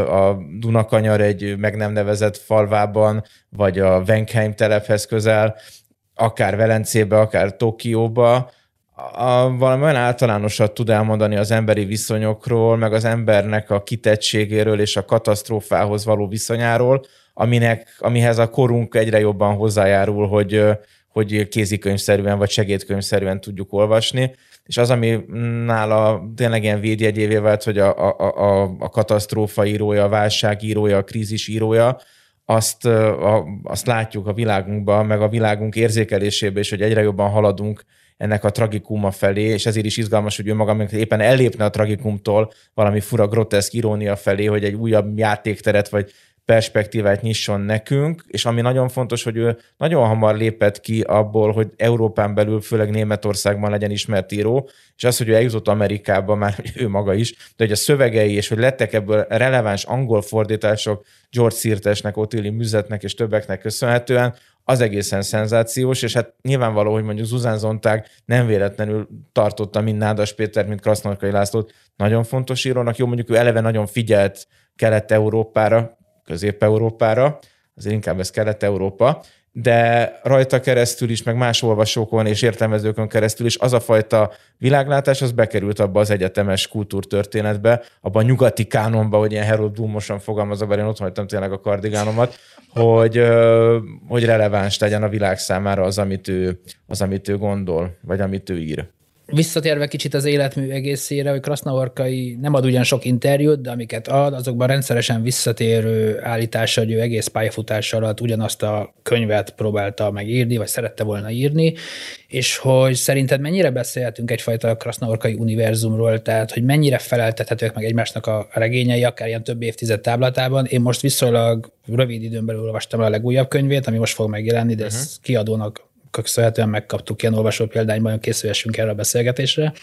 a Dunakanyar egy meg nem nevezett falvában, vagy a Wenkheim telephez közel, akár Velencébe, akár Tokióba, a, valami olyan általánosat tud elmondani az emberi viszonyokról, meg az embernek a kitettségéről és a katasztrófához való viszonyáról, aminek, amihez a korunk egyre jobban hozzájárul, hogy, hogy kézikönyvszerűen vagy segédkönyvszerűen tudjuk olvasni. És az, ami nála tényleg ilyen védjegyévé vált, hogy a, a, a, a katasztrófa írója, a válság írója, a krízis írója, azt, a, azt látjuk a világunkban, meg a világunk érzékelésében is, hogy egyre jobban haladunk ennek a tragikuma felé, és ezért is izgalmas, hogy ő maga éppen ellépne a tragikumtól valami fura, groteszk irónia felé, hogy egy újabb játékteret vagy perspektívát nyisson nekünk, és ami nagyon fontos, hogy ő nagyon hamar lépett ki abból, hogy Európán belül, főleg Németországban legyen ismert író, és az, hogy ő eljutott Amerikába, már ő maga is, de hogy a szövegei, és hogy lettek ebből releváns angol fordítások George Sirtesnek, Ottilie Müzetnek és többeknek köszönhetően, az egészen szenzációs, és hát nyilvánvaló, hogy mondjuk Zuzán Zontág nem véletlenül tartotta mind Nádas Péter, mint Krasznorkai Lászlót nagyon fontos írónak. Jó, mondjuk ő eleve nagyon figyelt Kelet-Európára, Közép-Európára, azért inkább ez Kelet-Európa, de rajta keresztül is, meg más olvasókon és értelmezőkön keresztül is az a fajta világlátás, az bekerült abba az egyetemes kultúrtörténetbe, abba a nyugati kánonba, hogy ilyen Harold Bloomosan fogalmazza, bár én ott tényleg a kardigánomat, hogy, hogy releváns legyen a világ számára az, amit ő, az, amit ő gondol, vagy amit ő ír visszatérve kicsit az életmű egészére, hogy Krasznaorkai nem ad ugyan sok interjút, de amiket ad, azokban rendszeresen visszatérő állítása, hogy ő egész pályafutás alatt ugyanazt a könyvet próbálta megírni, vagy szerette volna írni, és hogy szerinted mennyire beszélhetünk egyfajta Krasznaorkai univerzumról, tehát hogy mennyire feleltethetőek meg egymásnak a regényei, akár ilyen több évtized táblatában. Én most viszonylag rövid időn belül olvastam a legújabb könyvét, ami most fog megjelenni, de uh-huh. ezt kiadónak köszönhetően megkaptuk ilyen olvasó példányban, hogy készülhessünk erre a beszélgetésre.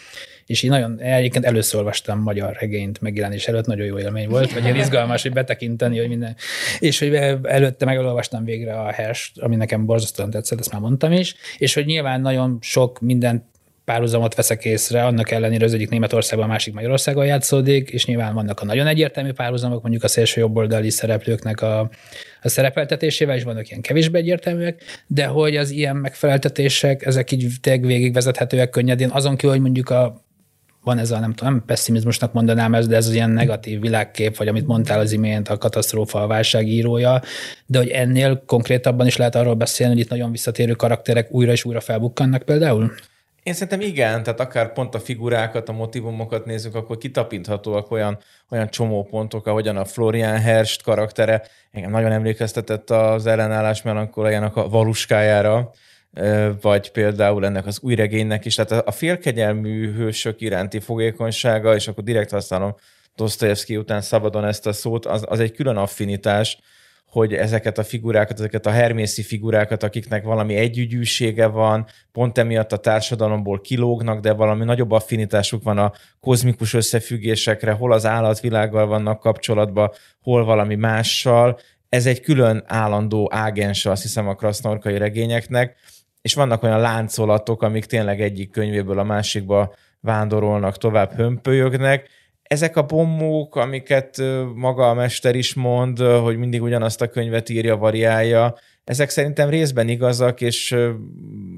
És én nagyon, egyébként először olvastam magyar regényt megjelenés előtt, nagyon jó élmény volt, vagy ilyen izgalmas, hogy betekinteni, hogy minden. És hogy előtte megolvastam végre a Herst, ami nekem borzasztóan tetszett, ezt már mondtam is, és hogy nyilván nagyon sok mindent párhuzamot veszek észre, annak ellenére az egyik Németországban, a másik Magyarországon játszódik, és nyilván vannak a nagyon egyértelmű párhuzamok, mondjuk a szélső jobboldali szereplőknek a, a szerepeltetésével, és vannak ilyen kevésbé egyértelműek, de hogy az ilyen megfeleltetések, ezek így tényleg végigvezethetőek könnyedén, azon kívül, hogy mondjuk a van ez a, nem tudom, nem pessimizmusnak mondanám ez, de ez az ilyen negatív világkép, vagy amit mondtál az imént, a katasztrófa, a válság írója, de hogy ennél konkrétabban is lehet arról beszélni, hogy itt nagyon visszatérő karakterek újra és újra felbukkannak például? Én szerintem igen, tehát akár pont a figurákat, a motivumokat nézzük, akkor kitapinthatóak olyan, olyan csomópontok, ahogyan a Florian Herst karaktere engem nagyon emlékeztetett az ellenállás melankóliának a valuskájára, vagy például ennek az új regénynek is. Tehát a félkegyelmű hősök iránti fogékonysága, és akkor direkt használom Dostoyevsky után szabadon ezt a szót, az, az egy külön affinitás, hogy ezeket a figurákat, ezeket a hermészi figurákat, akiknek valami együgyűsége van, pont emiatt a társadalomból kilógnak, de valami nagyobb affinitásuk van a kozmikus összefüggésekre, hol az állatvilággal vannak kapcsolatban, hol valami mással. Ez egy külön állandó ágens, azt hiszem, a krasznorkai regényeknek, és vannak olyan láncolatok, amik tényleg egyik könyvéből a másikba vándorolnak, tovább hömpölyögnek, ezek a bombók, amiket maga a mester is mond, hogy mindig ugyanazt a könyvet írja, variálja, ezek szerintem részben igazak, és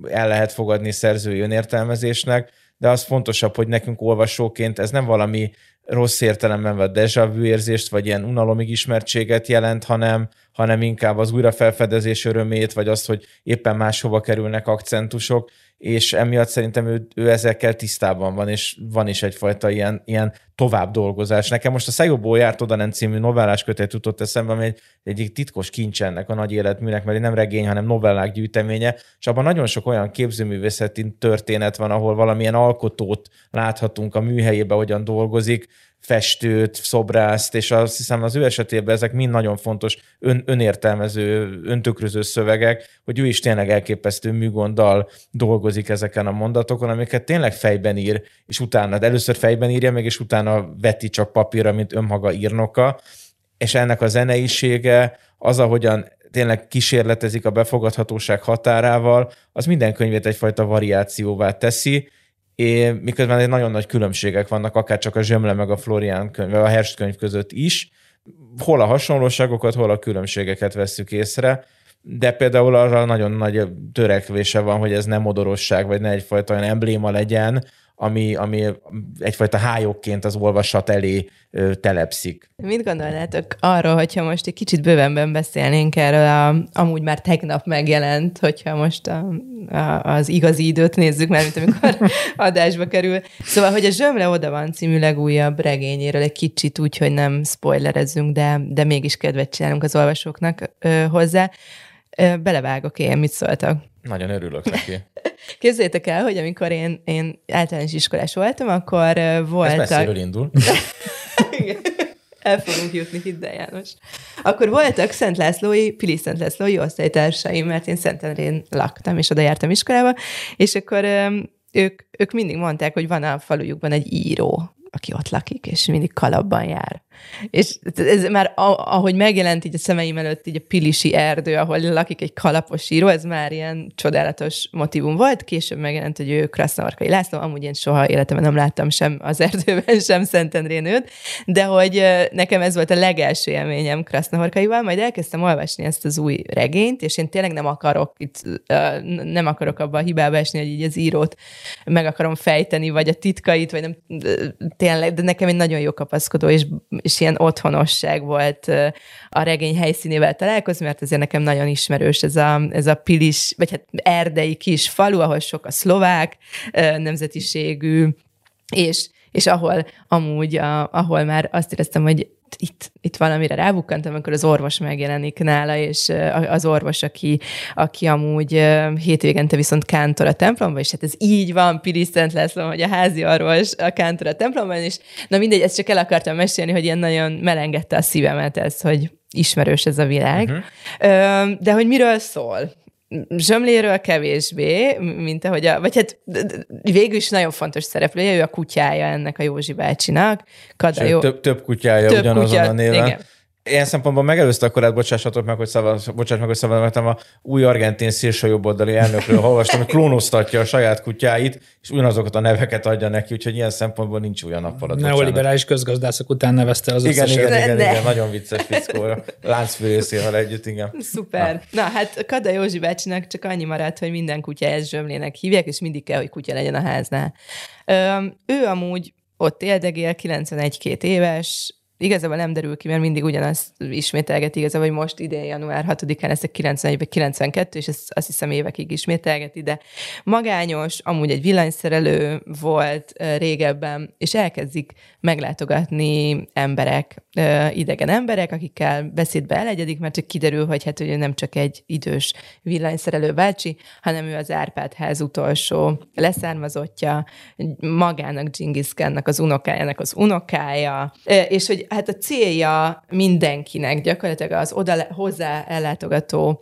el lehet fogadni szerzői önértelmezésnek, de az fontosabb, hogy nekünk olvasóként ez nem valami rossz értelemben vagy deja vu érzést, vagy ilyen unalomig ismertséget jelent, hanem, hanem inkább az újrafelfedezés örömét, vagy azt, hogy éppen máshova kerülnek akcentusok, és emiatt szerintem ő, ő ezekkel tisztában van, és van is egyfajta ilyen, ilyen tovább dolgozás. Nekem most a Szajobó járt oda nem című novellás kötet jutott eszembe, ami egy, egyik titkos kincs ennek a nagy életműnek, mert nem regény, hanem novellák gyűjteménye, és abban nagyon sok olyan képzőművészeti történet van, ahol valamilyen alkotót láthatunk a műhelyébe, hogyan dolgozik, festőt, szobrászt, és azt hiszem az ő esetében ezek mind nagyon fontos ön, önértelmező, öntökröző szövegek, hogy ő is tényleg elképesztő műgonddal dolgozik ezeken a mondatokon, amiket tényleg fejben ír, és utána, de először fejben írja meg, és utána veti csak papírra, mint önmaga írnoka, és ennek a zeneisége, az, ahogyan tényleg kísérletezik a befogadhatóság határával, az minden könyvét egyfajta variációvá teszi, és miközben egy nagyon nagy különbségek vannak, akár csak a Zsömle meg a Florian könyv, a Herst könyv között is, hol a hasonlóságokat, hol a különbségeket vesszük észre, de például arra nagyon nagy törekvése van, hogy ez nem modorosság, vagy ne egyfajta olyan embléma legyen, ami, ami egyfajta hályokként az olvasat elé ö, telepszik. Mit gondolnátok arról, hogyha most egy kicsit bővenben beszélnénk erről, a, amúgy már tegnap megjelent, hogyha most a, a, az igazi időt nézzük, mert mint amikor adásba kerül. Szóval, hogy a Zsömle oda van című legújabb regényéről egy kicsit úgy, hogy nem spoilerezzünk, de, de mégis kedvet csinálunk az olvasóknak ö, hozzá. Ö, belevágok én, mit szóltak? Nagyon örülök neki. Képzeljétek el, hogy amikor én, én általános iskolás voltam, akkor voltak... Ez messziről indul. El fogunk jutni, hidd el, János. Akkor voltak Szent Lászlói, Pili Szent Lászlói osztálytársaim, mert én Szentendrén laktam, és oda jártam iskolába, és akkor ők, ők mindig mondták, hogy van a falujukban egy író, aki ott lakik, és mindig kalapban jár. És ez már, ahogy megjelent így a szemeim előtt így a Pilisi erdő, ahol lakik egy kalapos író, ez már ilyen csodálatos motivum volt. Később megjelent, hogy ő Krasznavarkai László, amúgy én soha életemben nem láttam sem az erdőben, sem Szentendrén őt, de hogy nekem ez volt a legelső élményem Krasznavarkaival, majd elkezdtem olvasni ezt az új regényt, és én tényleg nem akarok itt, nem akarok abba a hibába esni, hogy így az írót meg akarom fejteni, vagy a titkait, vagy nem tényleg, de nekem egy nagyon jó kapaszkodó és és ilyen otthonosság volt a regény helyszínével találkozni, mert azért nekem nagyon ismerős ez a, ez a pilis, vagy hát erdei kis falu, ahol sok a szlovák nemzetiségű, és, és ahol amúgy, a, ahol már azt éreztem, hogy itt, itt valamire rábukkantam, amikor az orvos megjelenik nála, és az orvos, aki, aki amúgy hétvégente viszont kántor a templomban, és hát ez így van, Piri Szent László, hogy a házi orvos a kántor a templomban, és na mindegy, ezt csak el akartam mesélni, hogy ilyen nagyon melengedte a szívemet ez, hogy ismerős ez a világ. Uh-huh. De hogy miről szól? Zsömléről kevésbé, mint ahogy a, vagy hát végül is nagyon fontos szereplője, ő a kutyája ennek a Józsi bácsinak. Kada, jó, több, több kutyája több ugyanazon kutya, a néven. Igen. Ilyen szempontból megelőzte a korát, bocsássatok meg, hogy szavaz, bocsáss meg, hogy szavaztam a új argentin szélső jobboldali elnökről olvastam, hogy klónoztatja a saját kutyáit, és ugyanazokat a neveket adja neki, úgyhogy ilyen szempontból nincs olyan nappal. Neoliberális közgazdászok után nevezte az igen, összeset. igen, igen, igen, nagyon vicces fickó. Láncfűrészével együtt, igen. Szuper. Na. Na hát Kada Józsi bácsinak csak annyi maradt, hogy minden kutya ez zsömlének hívják, és mindig kell, hogy kutya legyen a háznál. Ö, ő amúgy ott éldegél, 91-2 éves, igazából nem derül ki, mert mindig ugyanazt ismételget igazából, hogy most idén január 6-án lesz a 91 92, és ezt azt hiszem évekig ismételgeti, de magányos, amúgy egy villanyszerelő volt régebben, és elkezdik meglátogatni emberek, idegen emberek, akikkel beszédbe elegyedik, mert csak kiderül, hogy hát ugye nem csak egy idős villanyszerelő bácsi, hanem ő az Árpád ház utolsó leszármazottja, magának Genghis az unokájának az unokája, és hogy hát a célja mindenkinek, gyakorlatilag az oda hozzá ellátogató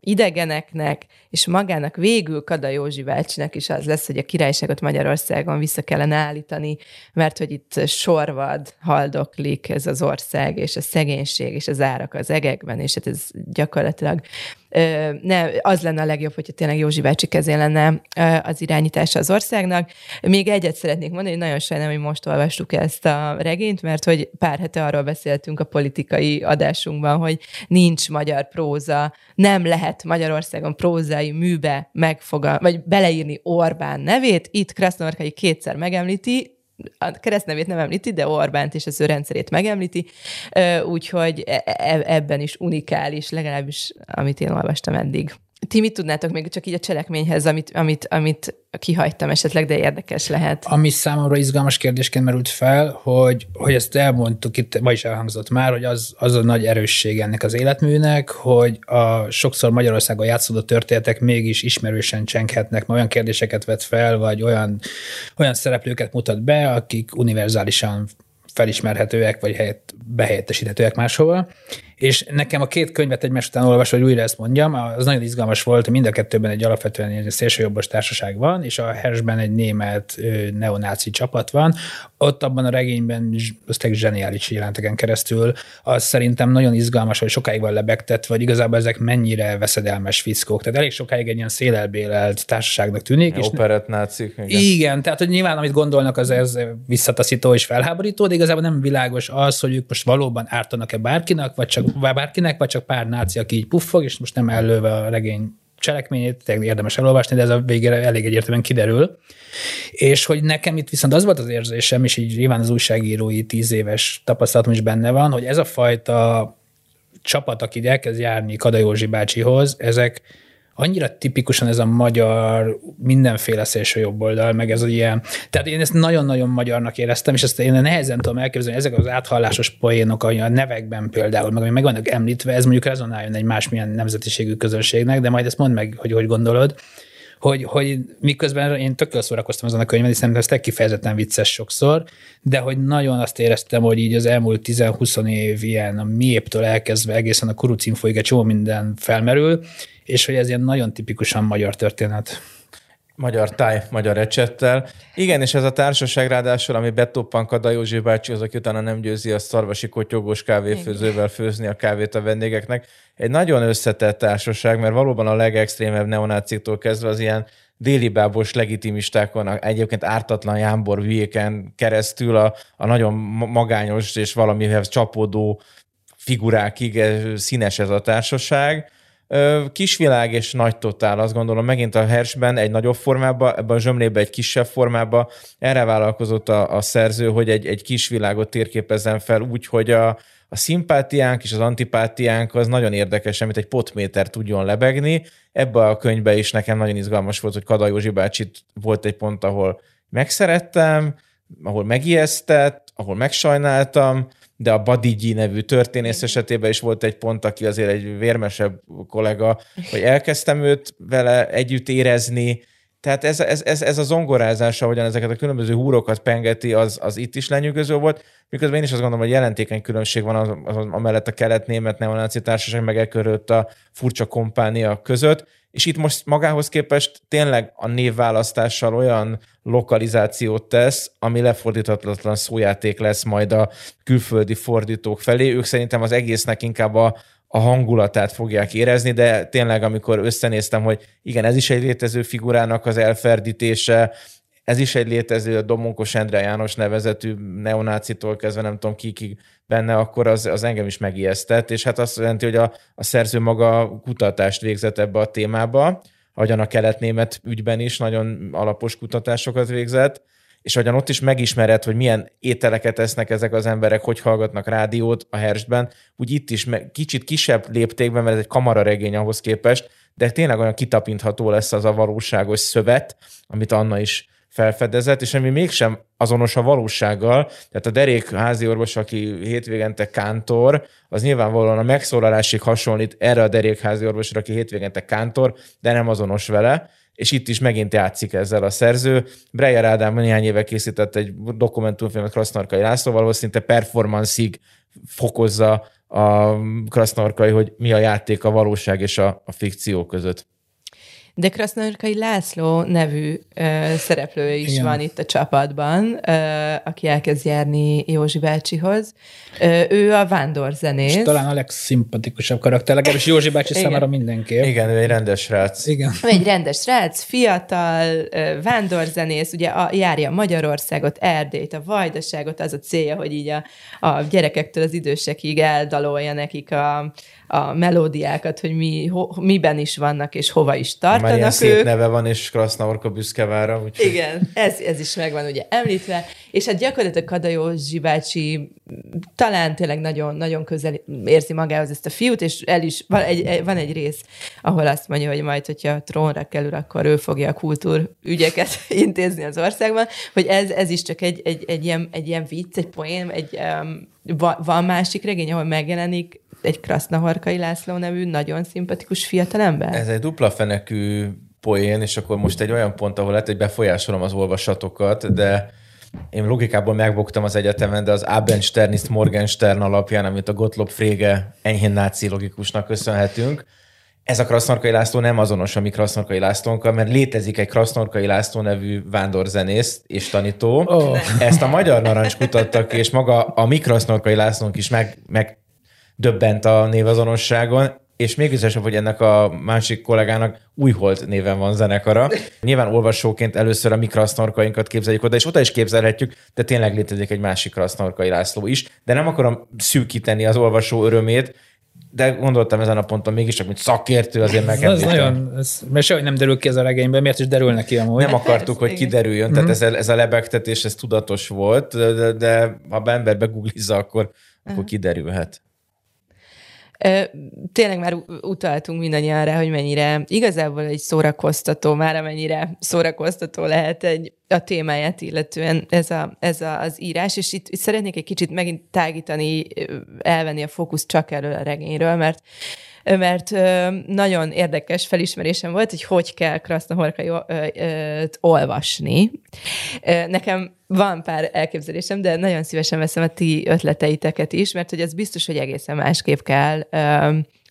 idegeneknek, és magának végül Kada Józsi bácsinak is az lesz, hogy a királyságot Magyarországon vissza kellene állítani, mert hogy itt sorvad, haldoklik ez az ország, és a szegénység, és az árak az egekben, és hát ez gyakorlatilag ne, az lenne a legjobb, hogyha tényleg Józsi bácsi kezén lenne az irányítása az országnak. Még egyet szeretnék mondani, hogy nagyon sajnálom, hogy most olvastuk ezt a regényt, mert hogy pár hete arról beszéltünk a politikai adásunkban, hogy nincs magyar próza, nem lehet Magyarországon prózai műbe megfogal, vagy beleírni Orbán nevét. Itt Krasznorkai kétszer megemlíti, a keresztnevét nem említi, de Orbánt és az ő rendszerét megemlíti, úgyhogy e, e, ebben is unikális, legalábbis amit én olvastam eddig. Ti mit tudnátok még csak így a cselekményhez, amit, amit, amit kihagytam esetleg, de érdekes lehet? Ami számomra izgalmas kérdésként merült fel, hogy, hogy ezt elmondtuk itt, ma is elhangzott már, hogy az, az a nagy erősség ennek az életműnek, hogy a sokszor Magyarországon játszódó történetek mégis ismerősen csenghetnek, olyan kérdéseket vet fel, vagy olyan, olyan szereplőket mutat be, akik univerzálisan felismerhetőek, vagy helyett, behelyettesíthetőek máshova. És nekem a két könyvet egymás után olvasva, hogy újra ezt mondjam, az nagyon izgalmas volt, mind a kettőben egy alapvetően egy szélsőjobbos társaság van, és a Hersben egy német neonáci csapat van. Ott abban a regényben, az tényleg zseniális jelenteken keresztül, az szerintem nagyon izgalmas, hogy sokáig van lebegtett, vagy igazából ezek mennyire veszedelmes fickók. Tehát elég sokáig egy ilyen szélelbélelt társaságnak tűnik. És Operett nácik. Igen. igen, tehát hogy nyilván amit gondolnak, az ez visszataszító és felháborító, de igazából nem világos az, hogy ők most valóban ártanak-e bárkinak, vagy csak bárkinek, vagy csak pár náci, aki így puffog, és most nem ellőve a regény cselekményét, tényleg érdemes elolvasni, de ez a végére elég egyértelműen kiderül. És hogy nekem itt viszont az volt az érzésem, és így nyilván az újságírói tíz éves tapasztalatom is benne van, hogy ez a fajta csapat, aki elkezd járni Kada Józsi bácsihoz, ezek annyira tipikusan ez a magyar mindenféle szélső jobb oldal, meg ez ilyen, tehát én ezt nagyon-nagyon magyarnak éreztem, és ezt én nehezen tudom elképzelni, ezek az áthallásos poénok, a nevekben például, meg ami meg vannak említve, ez mondjuk rezonáljon egy másmilyen nemzetiségű közönségnek, de majd ezt mondd meg, hogy hogy gondolod hogy, hogy miközben én tökéletesen szórakoztam azon a könyvben, hiszen ez kifejezetten vicces sokszor, de hogy nagyon azt éreztem, hogy így az elmúlt 10-20 év ilyen a miéptől elkezdve egészen a kurucinfoig egy csomó minden felmerül, és hogy ez ilyen nagyon tipikusan magyar történet. Magyar táj, magyar ecsettel. Igen, és ez a társaság ráadásul, ami betoppan Kada Józsi bácsi, az, aki utána nem győzi a szarvasi kotyogós kávéfőzővel főzni a kávét a vendégeknek. Egy nagyon összetett társaság, mert valóban a legextrémebb neonáciktól kezdve az ilyen déli bábos legitimistákon, egyébként ártatlan jámbor hülyéken keresztül a, a nagyon magányos és valamihez csapódó figurákig színes ez a társaság Kisvilág és nagy totál, azt gondolom, megint a Hersben egy nagyobb formában, ebben a zsömlében egy kisebb formában erre vállalkozott a, a szerző, hogy egy, egy kisvilágot térképezzen fel úgy, hogy a, a szimpátiánk és az antipátiánk az nagyon érdekes, amit egy potméter tudjon lebegni. Ebbe a könyvbe is nekem nagyon izgalmas volt, hogy Kada Józsi bácsit volt egy pont, ahol megszerettem, ahol megijesztett, ahol megsajnáltam, de a Badigi nevű történész esetében is volt egy pont, aki azért egy vérmesebb kollega, hogy elkezdtem őt vele együtt érezni, Tehát ez, ez, ez, ez a zongorázása, hogyan ezeket a különböző húrokat pengeti, az, az itt is lenyűgöző volt. Miközben én is azt gondolom, hogy jelentékeny különbség van az, az, amellett a kelet-német neonáci társaság meg a furcsa kompánia között, és itt most magához képest tényleg a névválasztással olyan lokalizációt tesz, ami lefordíthatatlan szójáték lesz majd a külföldi fordítók felé. Ők szerintem az egésznek inkább a, a hangulatát fogják érezni, de tényleg, amikor összenéztem, hogy igen, ez is egy létező figurának az elferdítése, ez is egy létező a Domonkos Endre János nevezetű neonácitól kezdve nem tudom kikig benne, akkor az, az engem is megijesztett, és hát azt jelenti, hogy a, a szerző maga kutatást végzett ebbe a témába, ahogyan a kelet-német ügyben is nagyon alapos kutatásokat végzett, és ahogyan ott is megismered, hogy milyen ételeket esznek ezek az emberek, hogy hallgatnak rádiót a Herstben, úgy itt is kicsit kisebb léptékben, mert ez egy kamara regény ahhoz képest, de tényleg olyan kitapintható lesz az a valóságos szövet, amit Anna is felfedezett, és ami mégsem azonos a valósággal. Tehát a derék házi orvos, aki hétvégente kántor, az nyilvánvalóan a megszólalásig hasonlít erre a derék házi orvosra, aki hétvégente kántor, de nem azonos vele és itt is megint játszik ezzel a szerző. Breyer Ádám néhány éve készített egy dokumentumfilmet Krasznarkai Lászlóval, ahol szinte performanszig fokozza a Krasznarkai, hogy mi a játék a valóság és a, a fikció között. De Krasznarkai László nevű ö, szereplő is Igen. van itt a csapatban, ö, aki elkezd járni Józsi bácsihoz. Ö, ő a vándorzenész. És talán a legszimpatikusabb karakter, legalábbis Józsi bácsi Igen. számára mindenképp. Igen, ő egy rendes srác. Igen. Egy rendes srác, fiatal, vándorzenész, ugye a, járja Magyarországot, Erdélyt, a Vajdaságot, az a célja, hogy így a, a gyerekektől az idősekig eldalolja nekik a, a melódiákat, hogy mi, ho, miben is vannak, és hova is tartanak Már ilyen ők. szép neve van, és Krasznaorka büszkevára. Úgy. Igen, ez, ez is megvan ugye említve, és hát gyakorlatilag Kadajó Zsibácsi talán tényleg nagyon, nagyon közel érzi magához ezt a fiút, és el is, van egy, van egy rész, ahol azt mondja, hogy majd, hogyha trónra kerül, akkor ő fogja a kultúrügyeket intézni az országban, hogy ez, ez is csak egy, egy, egy, ilyen, egy ilyen vicc, egy poém, egy, um, van másik regény, ahol megjelenik egy Krasznahorkai László nevű nagyon szimpatikus fiatalember? Ez egy dupla fenekű poén, és akkor most egy olyan pont, ahol lehet, hogy befolyásolom az olvasatokat, de én logikából megbogtam az egyetemen, de az Abendstern ist Morgenstern alapján, amit a Gottlob Frege enyhén náci logikusnak köszönhetünk, ez a Krasznorkai László nem azonos a mi Krasznorkai Lászlónkkal, mert létezik egy Krasznorkai László nevű vándorzenész és tanító. Oh. Ezt a Magyar Narancs kutattak, és maga a mi Krasznorkai Lászlónk is meg, meg döbbent a névazonosságon, és még biztosabb, hogy ennek a másik kollégának Újhold néven van zenekara. Nyilván olvasóként először a mi krasznorkainkat képzeljük oda, és oda is képzelhetjük, de tényleg létezik egy másik krasznorkai László is. De nem akarom szűkíteni az olvasó örömét, de gondoltam ezen a ponton mégis, csak mint szakértő azért meg. Ez nagyon, ez, mert sehogy nem derül ki ez a regényben, miért is derül neki amúgy? Nem akartuk, hogy kiderüljön, mm-hmm. tehát ez a, ez a lebegtetés, ez tudatos volt, de, de ha ember beguglizza, akkor, akkor kiderülhet. Tényleg már utaltunk mindannyian rá, hogy mennyire igazából egy szórakoztató, már amennyire szórakoztató lehet egy, a témáját illetően ez, a, ez a, az írás, és itt, itt szeretnék egy kicsit megint tágítani, elvenni a fókusz csak erről a regényről, mert mert nagyon érdekes felismerésem volt, hogy hogy kell Krasznahorkai olvasni. Nekem van pár elképzelésem, de nagyon szívesen veszem a ti ötleteiteket is, mert hogy ez biztos, hogy egészen másképp kell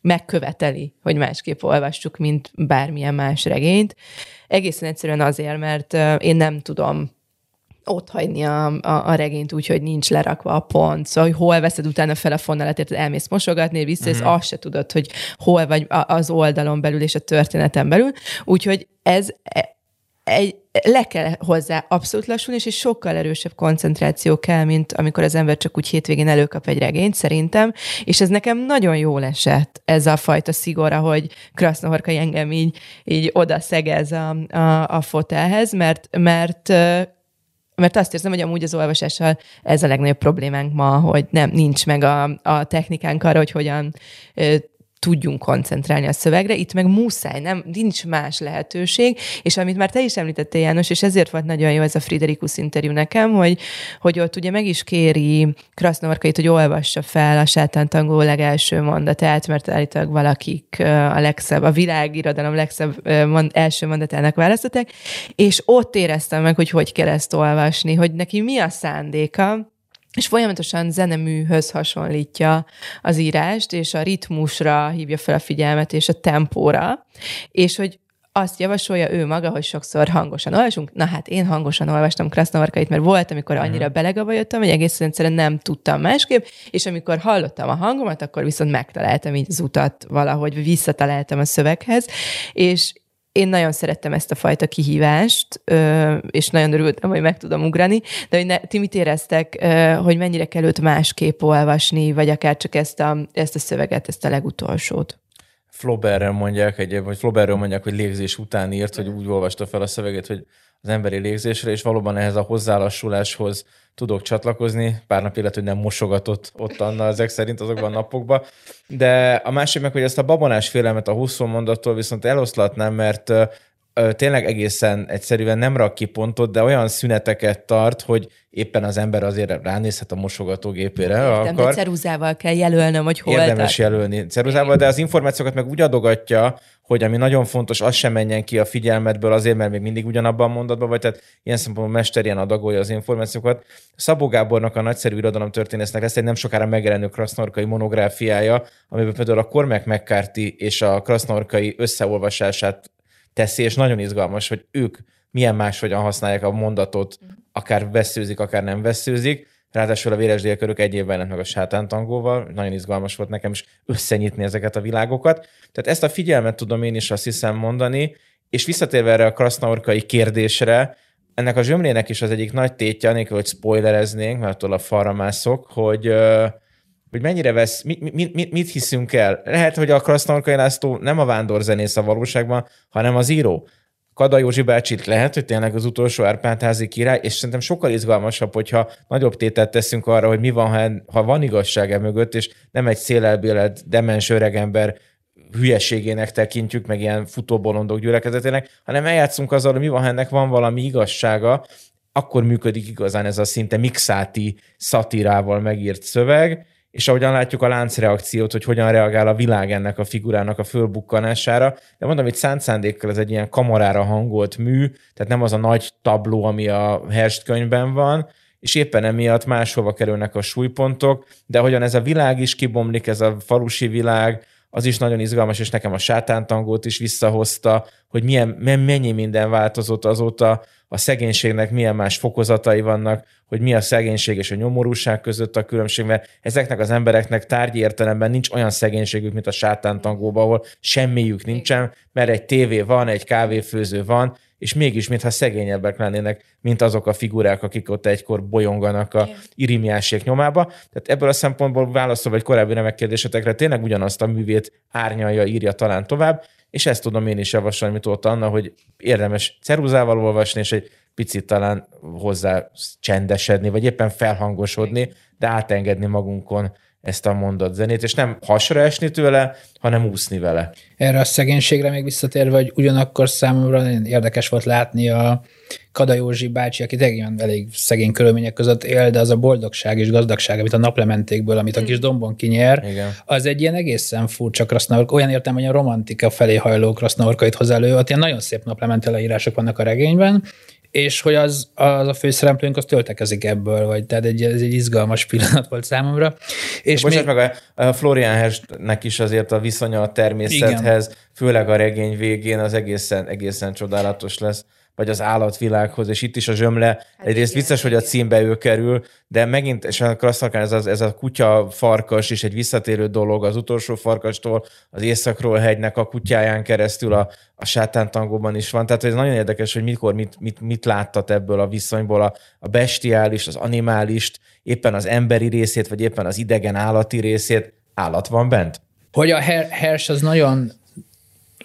megköveteli, hogy másképp olvassuk, mint bármilyen más regényt. Egészen egyszerűen azért, mert én nem tudom ott hagyni a, a, a regényt úgy, hogy nincs lerakva a pont, szóval, hogy hol veszed utána fel a fonalatért, elmész mosogatni, vissza, uh-huh. azt se tudod, hogy hol vagy az oldalon belül és a történeten belül. Úgyhogy ez e, egy, le kell hozzá abszolút lassulni, és egy sokkal erősebb koncentráció kell, mint amikor az ember csak úgy hétvégén előkap egy regényt, szerintem, és ez nekem nagyon jól esett, ez a fajta szigora, hogy Krasznahorkai engem így, így oda szegez a, a, a fotelhez, mert, mert mert azt érzem, hogy amúgy az olvasással ez a legnagyobb problémánk ma, hogy nem nincs meg a, a technikánk arra, hogy hogyan tudjunk koncentrálni a szövegre, itt meg muszáj, nem, nincs más lehetőség, és amit már te is említettél, János, és ezért volt nagyon jó ez a Friderikus interjú nekem, hogy, hogy ott ugye meg is kéri Krasznovarkait, hogy olvassa fel a sátántangó legelső mondatát, mert állítólag valakik a legszebb, a világirodalom legszebb mond, első mondatának választották, és ott éreztem meg, hogy hogy kell ezt olvasni, hogy neki mi a szándéka, és folyamatosan zeneműhöz hasonlítja az írást, és a ritmusra hívja fel a figyelmet, és a tempóra, és hogy azt javasolja ő maga, hogy sokszor hangosan olvasunk. Na hát én hangosan olvastam Krasznovarkait, mert volt, amikor annyira mm. hogy egész egyszerűen nem tudtam másképp, és amikor hallottam a hangomat, akkor viszont megtaláltam így az utat valahogy, visszataláltam a szöveghez, és én nagyon szerettem ezt a fajta kihívást, és nagyon örültem, hogy meg tudom ugrani, de hogy ne, ti mit éreztek, hogy mennyire kell őt másképp olvasni, vagy akár csak ezt a, ezt a szöveget, ezt a legutolsót? Flaubertről mondják, egy, vagy Flaubertről mondják, hogy légzés után írt, hogy úgy olvasta fel a szöveget, hogy az emberi légzésre, és valóban ehhez a hozzálassuláshoz tudok csatlakozni. Pár nap hogy nem mosogatott ott Anna ezek szerint azokban a napokban. De a másik meg, hogy ezt a babonás félelmet a 20 mondattól viszont eloszlatnám, mert tényleg egészen egyszerűen nem rak ki pontot, de olyan szüneteket tart, hogy éppen az ember azért ránézhet a mosogatógépére. Értem, akar. de ceruzával kell jelölnöm, hogy hol Érdemes tart. jelölni ceruzával, de az információkat meg úgy adogatja, hogy ami nagyon fontos, az sem menjen ki a figyelmetből azért, mert még mindig ugyanabban a mondatban vagy, tehát ilyen szempontból mester ilyen adagolja az információkat. Szabó Gábornak a nagyszerű irodalom történésznek lesz egy nem sokára megjelenő krasznorkai monográfiája, amiben például a Cormac McCarthy és a krasznorkai összeolvasását teszi, és nagyon izgalmas, hogy ők milyen máshogyan használják a mondatot, akár veszőzik, akár nem veszőzik. Ráadásul a véres délkörök egy évben meg a sátántangóval, nagyon izgalmas volt nekem is összenyitni ezeket a világokat. Tehát ezt a figyelmet tudom én is azt hiszem mondani, és visszatérve erre a krasznaorkai kérdésre, ennek a zsömlének is az egyik nagy tétje, anélkül, hogy spoilereznénk, mert attól a falra mászok, hogy, hogy mennyire vesz, mit, mit, mit, mit hiszünk el. Lehet, hogy a Krasznorkai László nem a vándorzenész a valóságban, hanem az író. Kada Józsi bácsit lehet, hogy tényleg az utolsó Árpádházi király, és szerintem sokkal izgalmasabb, hogyha nagyobb tételt teszünk arra, hogy mi van, ha, ha van igazság mögött, és nem egy szélelbélet, demens öregember hülyeségének tekintjük, meg ilyen futóbolondok gyülekezetének, hanem eljátszunk azzal, hogy mi van, ha ennek van valami igazsága, akkor működik igazán ez a szinte mixáti szatirával megírt szöveg, és ahogyan látjuk a láncreakciót, hogy hogyan reagál a világ ennek a figurának a fölbukkanására. De mondom, itt szánt szándékkal ez egy ilyen kamarára hangolt mű, tehát nem az a nagy tabló, ami a Herst könyvben van, és éppen emiatt máshova kerülnek a súlypontok, de hogyan ez a világ is kibomlik, ez a falusi világ, az is nagyon izgalmas, és nekem a sátántangót is visszahozta, hogy milyen, mennyi minden változott azóta, a szegénységnek milyen más fokozatai vannak, hogy mi a szegénység és a nyomorúság között a különbség, mert ezeknek az embereknek tárgyi értelemben nincs olyan szegénységük, mint a sátántangóban, ahol semmiük nincsen, mert egy tévé van, egy kávéfőző van, és mégis, mintha szegényebbek lennének, mint azok a figurák, akik ott egykor bolyonganak a irimiásék nyomába. Tehát ebből a szempontból válaszolva egy korábbi remek kérdésetekre tényleg ugyanazt a művét árnyalja, írja talán tovább, és ezt tudom én is javasolni, mint ott Anna, hogy érdemes ceruzával olvasni, és egy picit talán hozzá csendesedni, vagy éppen felhangosodni, de átengedni magunkon ezt a mondat zenét, és nem hasra esni tőle, hanem úszni vele. Erre a szegénységre még visszatérve, hogy ugyanakkor számomra nagyon érdekes volt látni a Kada Józsi bácsi, aki tényleg elég szegény körülmények között él, de az a boldogság és gazdagság, amit a naplementékből, amit a kis dombon kinyer, Igen. az egy ilyen egészen furcsa krasznaorka, olyan értem, hogy a romantika felé hajló krasznaorkait hoz elő, ott ilyen nagyon szép naplemente leírások vannak a regényben, és hogy az, az a főszereplőnk az töltekezik ebből, vagy tehát egy, ez egy izgalmas pillanat volt számomra. És Bocsánat, még... meg a, a Florian Herstnek is azért a viszonya a természethez, Igen. főleg a regény végén az egészen, egészen csodálatos lesz vagy az állatvilághoz, és itt is a zsömle, hát egyrészt vicces, hogy a címbe ő kerül, de megint, és a Krasztarkán ez, ez a kutya farkas is egy visszatérő dolog az utolsó farkastól, az északról hegynek a kutyáján keresztül a, a sátántangóban is van. Tehát ez nagyon érdekes, hogy mikor mit, mit, mit láttat ebből a viszonyból a, a bestiális, az animálist, éppen az emberi részét, vagy éppen az idegen állati részét. Állat van bent? Hogy a Hersh az nagyon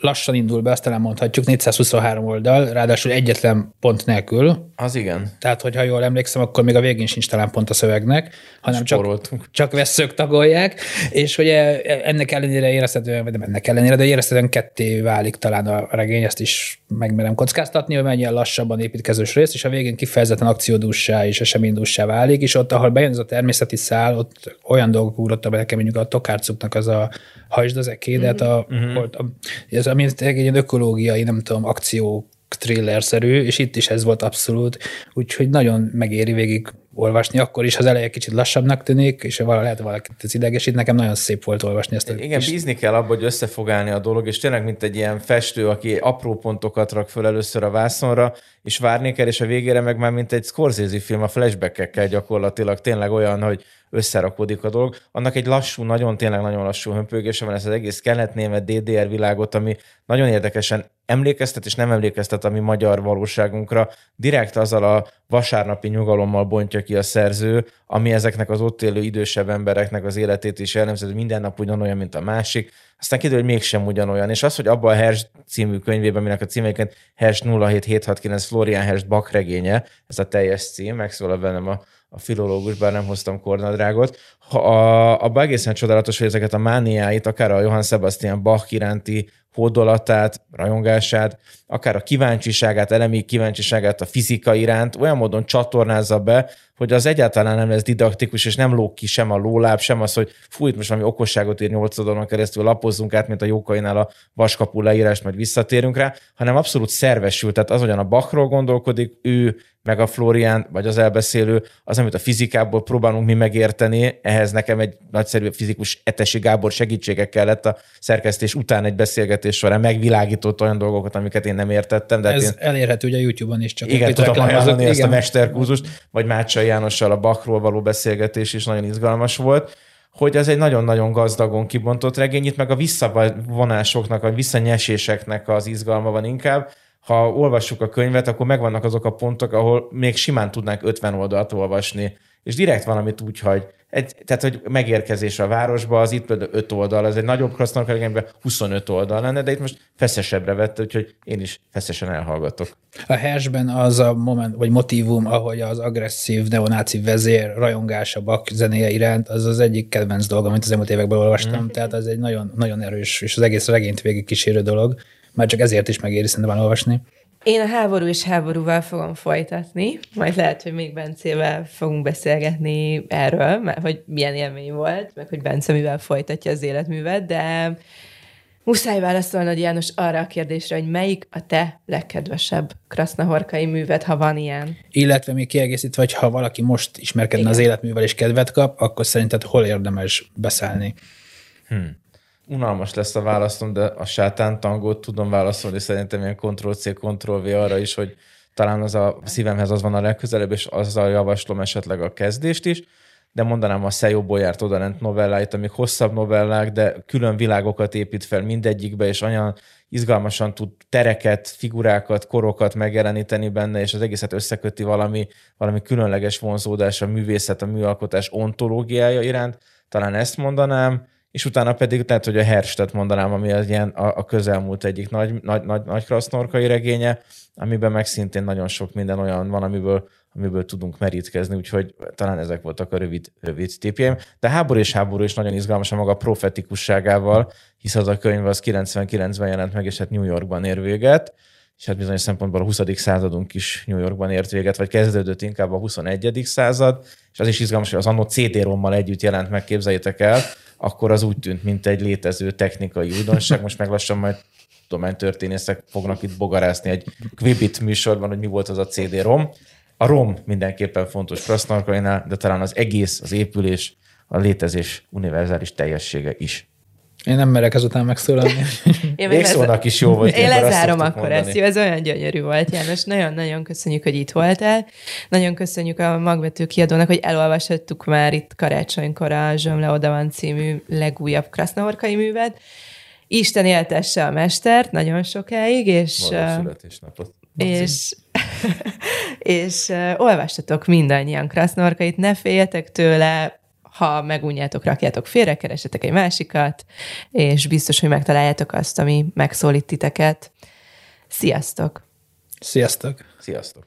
lassan indul be, azt elmondhatjuk, 423 oldal, ráadásul egyetlen pont nélkül. Az igen. Tehát, hogyha jól emlékszem, akkor még a végén sincs talán pont a szövegnek, hanem csak, csak veszők tagolják, és ugye ennek ellenére érezhetően, vagy nem ennek ellenére, de érezhetően ketté válik talán a regény, ezt is megmerem kockáztatni, hogy mennyien lassabban építkezős rész, és a végén kifejezetten akciódúsá és eseménydúsá válik, és ott, ahol bejön ez a természeti szál, ott olyan dolgok ugrottak be nekem, mondjuk a tokárcuknak az a hajsd az ekédet, a, mm-hmm. a, a, ez ami egy ilyen ökológiai, nem tudom, akció thriller-szerű, és itt is ez volt abszolút, úgyhogy nagyon megéri végig olvasni, akkor is az eleje kicsit lassabbnak tűnik, és vala, lehet valakit ez idegesít, nekem nagyon szép volt olvasni ezt. Igen, kis... bízni kell abba, hogy összefogálni a dolog, és tényleg, mint egy ilyen festő, aki apró pontokat rak föl először a vászonra, és várni kell, és a végére meg már mint egy Scorsese film a flashback gyakorlatilag tényleg olyan, hogy összerakódik a dolog. Annak egy lassú, nagyon tényleg nagyon lassú hömpögése van, ez az egész kelet-német DDR világot, ami nagyon érdekesen emlékeztet és nem emlékeztet a mi magyar valóságunkra. Direkt azzal a vasárnapi nyugalommal bontja ki a szerző, ami ezeknek az ott élő idősebb embereknek az életét is jellemző, hogy minden nap ugyanolyan, mint a másik. Aztán kiderül, hogy mégsem ugyanolyan. És az, hogy abban a Hers című könyvében, aminek a címeiként Hers 07769 Florian Hers Bach regénye, ez a teljes cím, megszólal bennem a a filológus, bár nem hoztam kornadrágot. A, abban egészen csodálatos, hogy ezeket a mániáit, akár a Johann Sebastian Bach iránti hódolatát, rajongását, akár a kíváncsiságát, elemi kíváncsiságát a fizika iránt olyan módon csatornázza be, hogy az egyáltalán nem lesz didaktikus, és nem lóg ki sem a lóláb, sem az, hogy fúj, most valami okosságot ír nyolc oldalon keresztül, lapozzunk át, mint a jókainál a vaskapu leírást, majd visszatérünk rá, hanem abszolút szervesült. Tehát az, hogyan a Bachról gondolkodik, ő meg a Florian, vagy az elbeszélő, az, amit a fizikából próbálunk mi megérteni, ehhez nekem egy nagyszerű fizikus Etesi Gábor segítsége kellett a szerkesztés után egy beszélgetés során megvilágított olyan dolgokat, amiket én nem értettem. De Ez hát én... elérhető ugye YouTube-on is. Csak igen, tudom ajánlani ezt a mesterkúzust, vagy Mácsai Jánossal a Bachról való beszélgetés is nagyon izgalmas volt hogy ez egy nagyon-nagyon gazdagon kibontott regény, itt meg a visszavonásoknak, a visszanyeséseknek az izgalma van inkább, ha olvassuk a könyvet, akkor megvannak azok a pontok, ahol még simán tudnánk 50 oldalt olvasni, és direkt valamit úgy hagy. Egy, tehát, hogy megérkezés a városba, az itt például 5 oldal, ez egy nagyobb krasznorkalegényben 25 oldal lenne, de itt most feszesebbre vette, úgyhogy én is feszesen elhallgatok. A Hersben az a moment, vagy motivum, ahogy az agresszív neonáci vezér rajongása Bach zenéje iránt, az az egyik kedvenc dolog, amit az elmúlt években olvastam, mm. tehát az egy nagyon, nagyon erős, és az egész regényt végig kísérő dolog. Már csak ezért is megéri szerintem olvasni. Én a háború és háborúval fogom folytatni, majd lehet, hogy még Bencével fogunk beszélgetni erről, mert hogy milyen élmény volt, meg hogy Bence mivel folytatja az életművet, de muszáj válaszolni Nagy János arra a kérdésre, hogy melyik a te legkedvesebb krasznahorkai műved, ha van ilyen. Illetve még kiegészítve, hogy ha valaki most ismerkedne Igen. az életművel és kedvet kap, akkor szerinted hol érdemes beszállni? Hmm unalmas lesz a választom, de a sátán tangót tudom válaszolni, szerintem ilyen Ctrl-C, Ctrl-V arra is, hogy talán az a szívemhez az van a legközelebb, és azzal javaslom esetleg a kezdést is, de mondanám a Szejó Bolyárt odalent novelláit, amik hosszabb novellák, de külön világokat épít fel mindegyikbe, és olyan izgalmasan tud tereket, figurákat, korokat megjeleníteni benne, és az egészet összeköti valami, valami különleges vonzódás a művészet, a műalkotás ontológiája iránt. Talán ezt mondanám, és utána pedig tehát, hogy a Herstet mondanám, ami az ilyen a, a közelmúlt egyik nagy, nagy, nagy, nagy krasznorkai regénye, amiben meg szintén nagyon sok minden olyan van, amiből, amiből tudunk merítkezni, úgyhogy talán ezek voltak a rövid, rövid tipjeim. De háború és háború is nagyon izgalmas a maga profetikusságával, hisz az a könyv az 99-ben jelent meg, és hát New Yorkban ér véget, és hát bizonyos szempontból a 20. századunk is New Yorkban ért véget, vagy kezdődött inkább a 21. század, és az is izgalmas, hogy az annó CD-rommal együtt jelent meg, képzeljétek el, akkor az úgy tűnt, mint egy létező technikai újdonság. Most meg lassan majd történészek fognak itt bogarászni egy Quibit műsorban, hogy mi volt az a CD-ROM. A ROM mindenképpen fontos Krasznarkainál, de talán az egész, az épülés, a létezés univerzális teljessége is. Én nem merek ezután megszólalni. Én Végszónak is jó volt. Én lezárom akkor mondani. ezt. Jó, ez olyan gyönyörű volt, János. Nagyon-nagyon köszönjük, hogy itt voltál. Nagyon köszönjük a Magvető kiadónak, hogy elolvashattuk már itt karácsonykor a Zsömle Oda van című legújabb krasznahorkai művet. Isten éltesse a mestert nagyon sokáig, és... És, és uh, olvastatok mindannyian krasznorkait, ne féljetek tőle, ha megunjátok, rakjátok félre, keresetek egy másikat, és biztos, hogy megtaláljátok azt, ami megszólít titeket. Sziasztok! Sziasztok! Sziasztok!